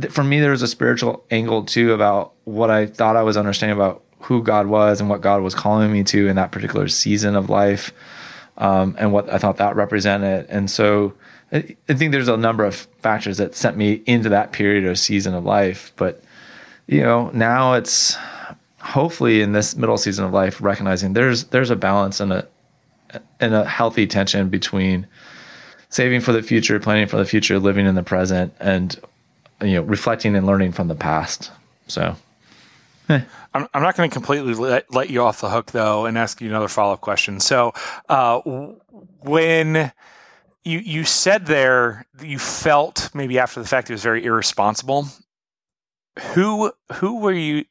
for me, there was a spiritual angle too about what I thought I was understanding about who God was and what God was calling me to in that particular season of life, um, and what I thought that represented. And so I, I think there's a number of factors that sent me into that period or season of life. But you know, now it's hopefully in this middle season of life, recognizing there's there's a balance and a and a healthy tension between saving for the future, planning for the future, living in the present, and you know, reflecting and learning from the past. So, eh. I'm, I'm not going to completely let, let, you off the hook though, and ask you another follow up question. So, uh, when you you said there you felt maybe after the fact it was very irresponsible. Who who were you?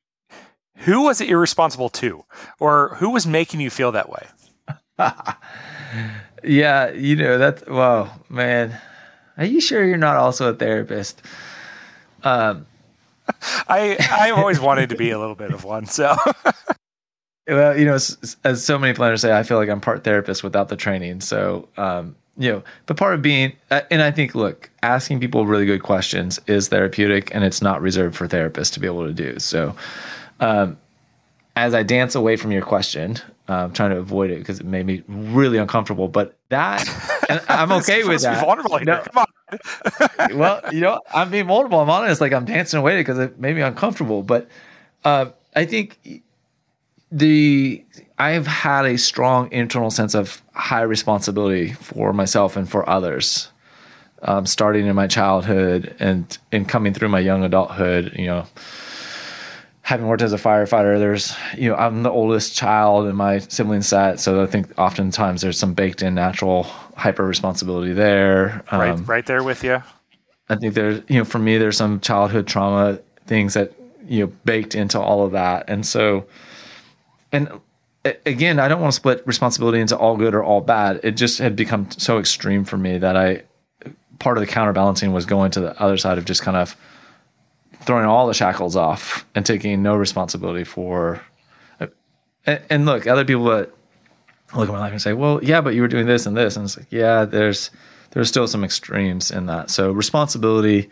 Who was it irresponsible to, or who was making you feel that way? yeah, you know that's wow, man. Are you sure you're not also a therapist? Um, I I've always wanted to be a little bit of one. So, well, you know, as, as, so many planners say, I feel like I'm part therapist without the training. So, um, you know, but part of being, uh, and I think, look, asking people really good questions is therapeutic, and it's not reserved for therapists to be able to do. So, um, as I dance away from your question, I'm trying to avoid it because it made me really uncomfortable. But that, I'm okay with that. vulnerable no, Come on. well, you know, I'm being vulnerable. I'm honest. Like I'm dancing away because it made me uncomfortable. But uh, I think the I've had a strong internal sense of high responsibility for myself and for others. um, starting in my childhood and and coming through my young adulthood. You know, having worked as a firefighter, there's you know I'm the oldest child in my sibling set, so I think oftentimes there's some baked in natural hyper responsibility there. Um, right, right there with you. I think there's you know for me there's some childhood trauma things that you know baked into all of that, and so and again I don't want to split responsibility into all good or all bad. It just had become so extreme for me that I part of the counterbalancing was going to the other side of just kind of throwing all the shackles off and taking no responsibility for. And, and look, other people look at my life and say, "Well, yeah, but you were doing this and this," and it's like, yeah, there's there's still some extremes in that. So responsibility.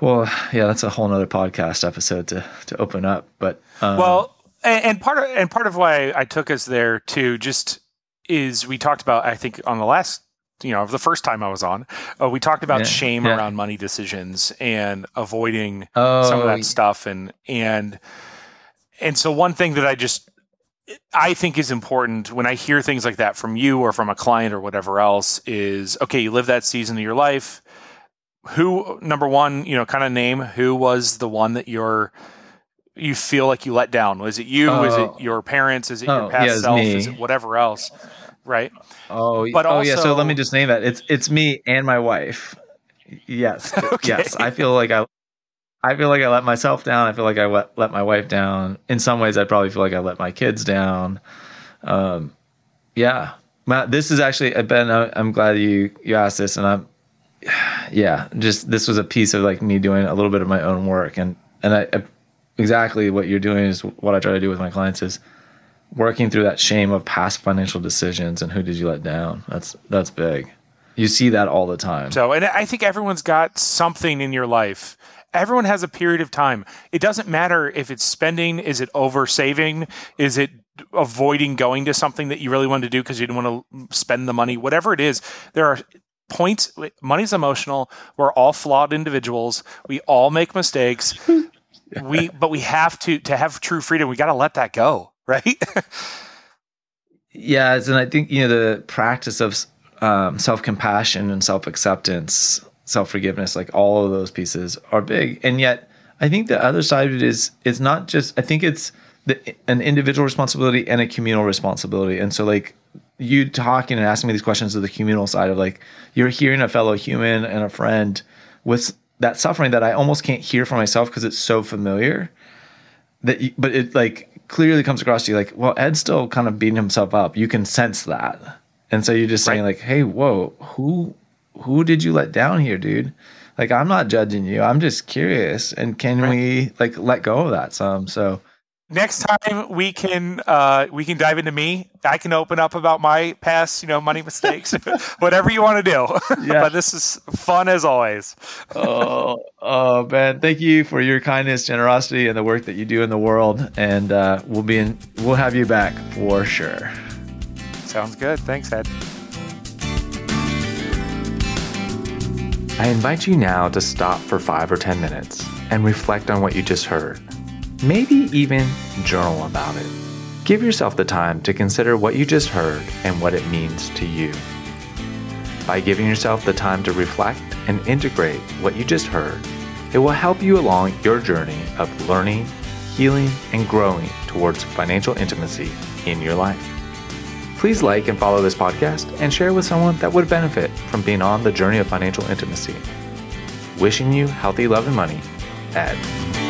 Well, yeah, that's a whole nother podcast episode to to open up. But um, well, and, and part of and part of why I took us there too, just is we talked about I think on the last you know the first time I was on, uh, we talked about yeah, shame yeah. around money decisions and avoiding oh, some of that stuff, and and and so one thing that I just I think is important when I hear things like that from you or from a client or whatever else is okay, you live that season of your life. Who number one, you know, kind of name who was the one that you're you feel like you let down? Was it you? Uh, is it oh. your parents? Is it oh, your past yeah, self? Me. Is it whatever else? Right. Oh, but oh also, yeah. So let me just name that. It's it's me and my wife. Yes, okay. yes. I feel like I, I feel like I let myself down. I feel like I let let my wife down. In some ways, I probably feel like I let my kids down. Um, yeah. Matt, this is actually uh, Ben. I'm glad you you asked this, and I'm, yeah. Just this was a piece of like me doing a little bit of my own work, and and I, I exactly what you're doing is what I try to do with my clients is working through that shame of past financial decisions and who did you let down. That's that's big. You see that all the time. So, and I think everyone's got something in your life. Everyone has a period of time. It doesn't matter if it's spending, is it over saving, is it avoiding going to something that you really wanted to do because you didn't want to spend the money, whatever it is. There are points money's emotional. We're all flawed individuals. We all make mistakes. we but we have to to have true freedom. We got to let that go right? yes, and I think you know the practice of um, self compassion and self acceptance, self forgiveness, like all of those pieces are big, and yet I think the other side of it is it's not just. I think it's the, an individual responsibility and a communal responsibility, and so like you talking and asking me these questions of the communal side of like you're hearing a fellow human and a friend with that suffering that I almost can't hear for myself because it's so familiar that you, but it like clearly comes across to you like, well, Ed's still kind of beating himself up. You can sense that. And so you're just saying like, hey, whoa, who who did you let down here, dude? Like I'm not judging you. I'm just curious. And can right. we like let go of that some? So next time we can uh, we can dive into me. I can open up about my past, you know, money mistakes, whatever you want to do. Yeah. but this is fun as always. oh, oh, man, thank you for your kindness, generosity, and the work that you do in the world. And uh, we'll be in. We'll have you back for sure. Sounds good. Thanks, Ed. I invite you now to stop for five or 10 minutes and reflect on what you just heard. Maybe even journal about it. Give yourself the time to consider what you just heard and what it means to you. By giving yourself the time to reflect and integrate what you just heard, it will help you along your journey of learning, healing, and growing towards financial intimacy in your life. Please like and follow this podcast and share with someone that would benefit from being on the journey of financial intimacy. Wishing you healthy love and money, Ed.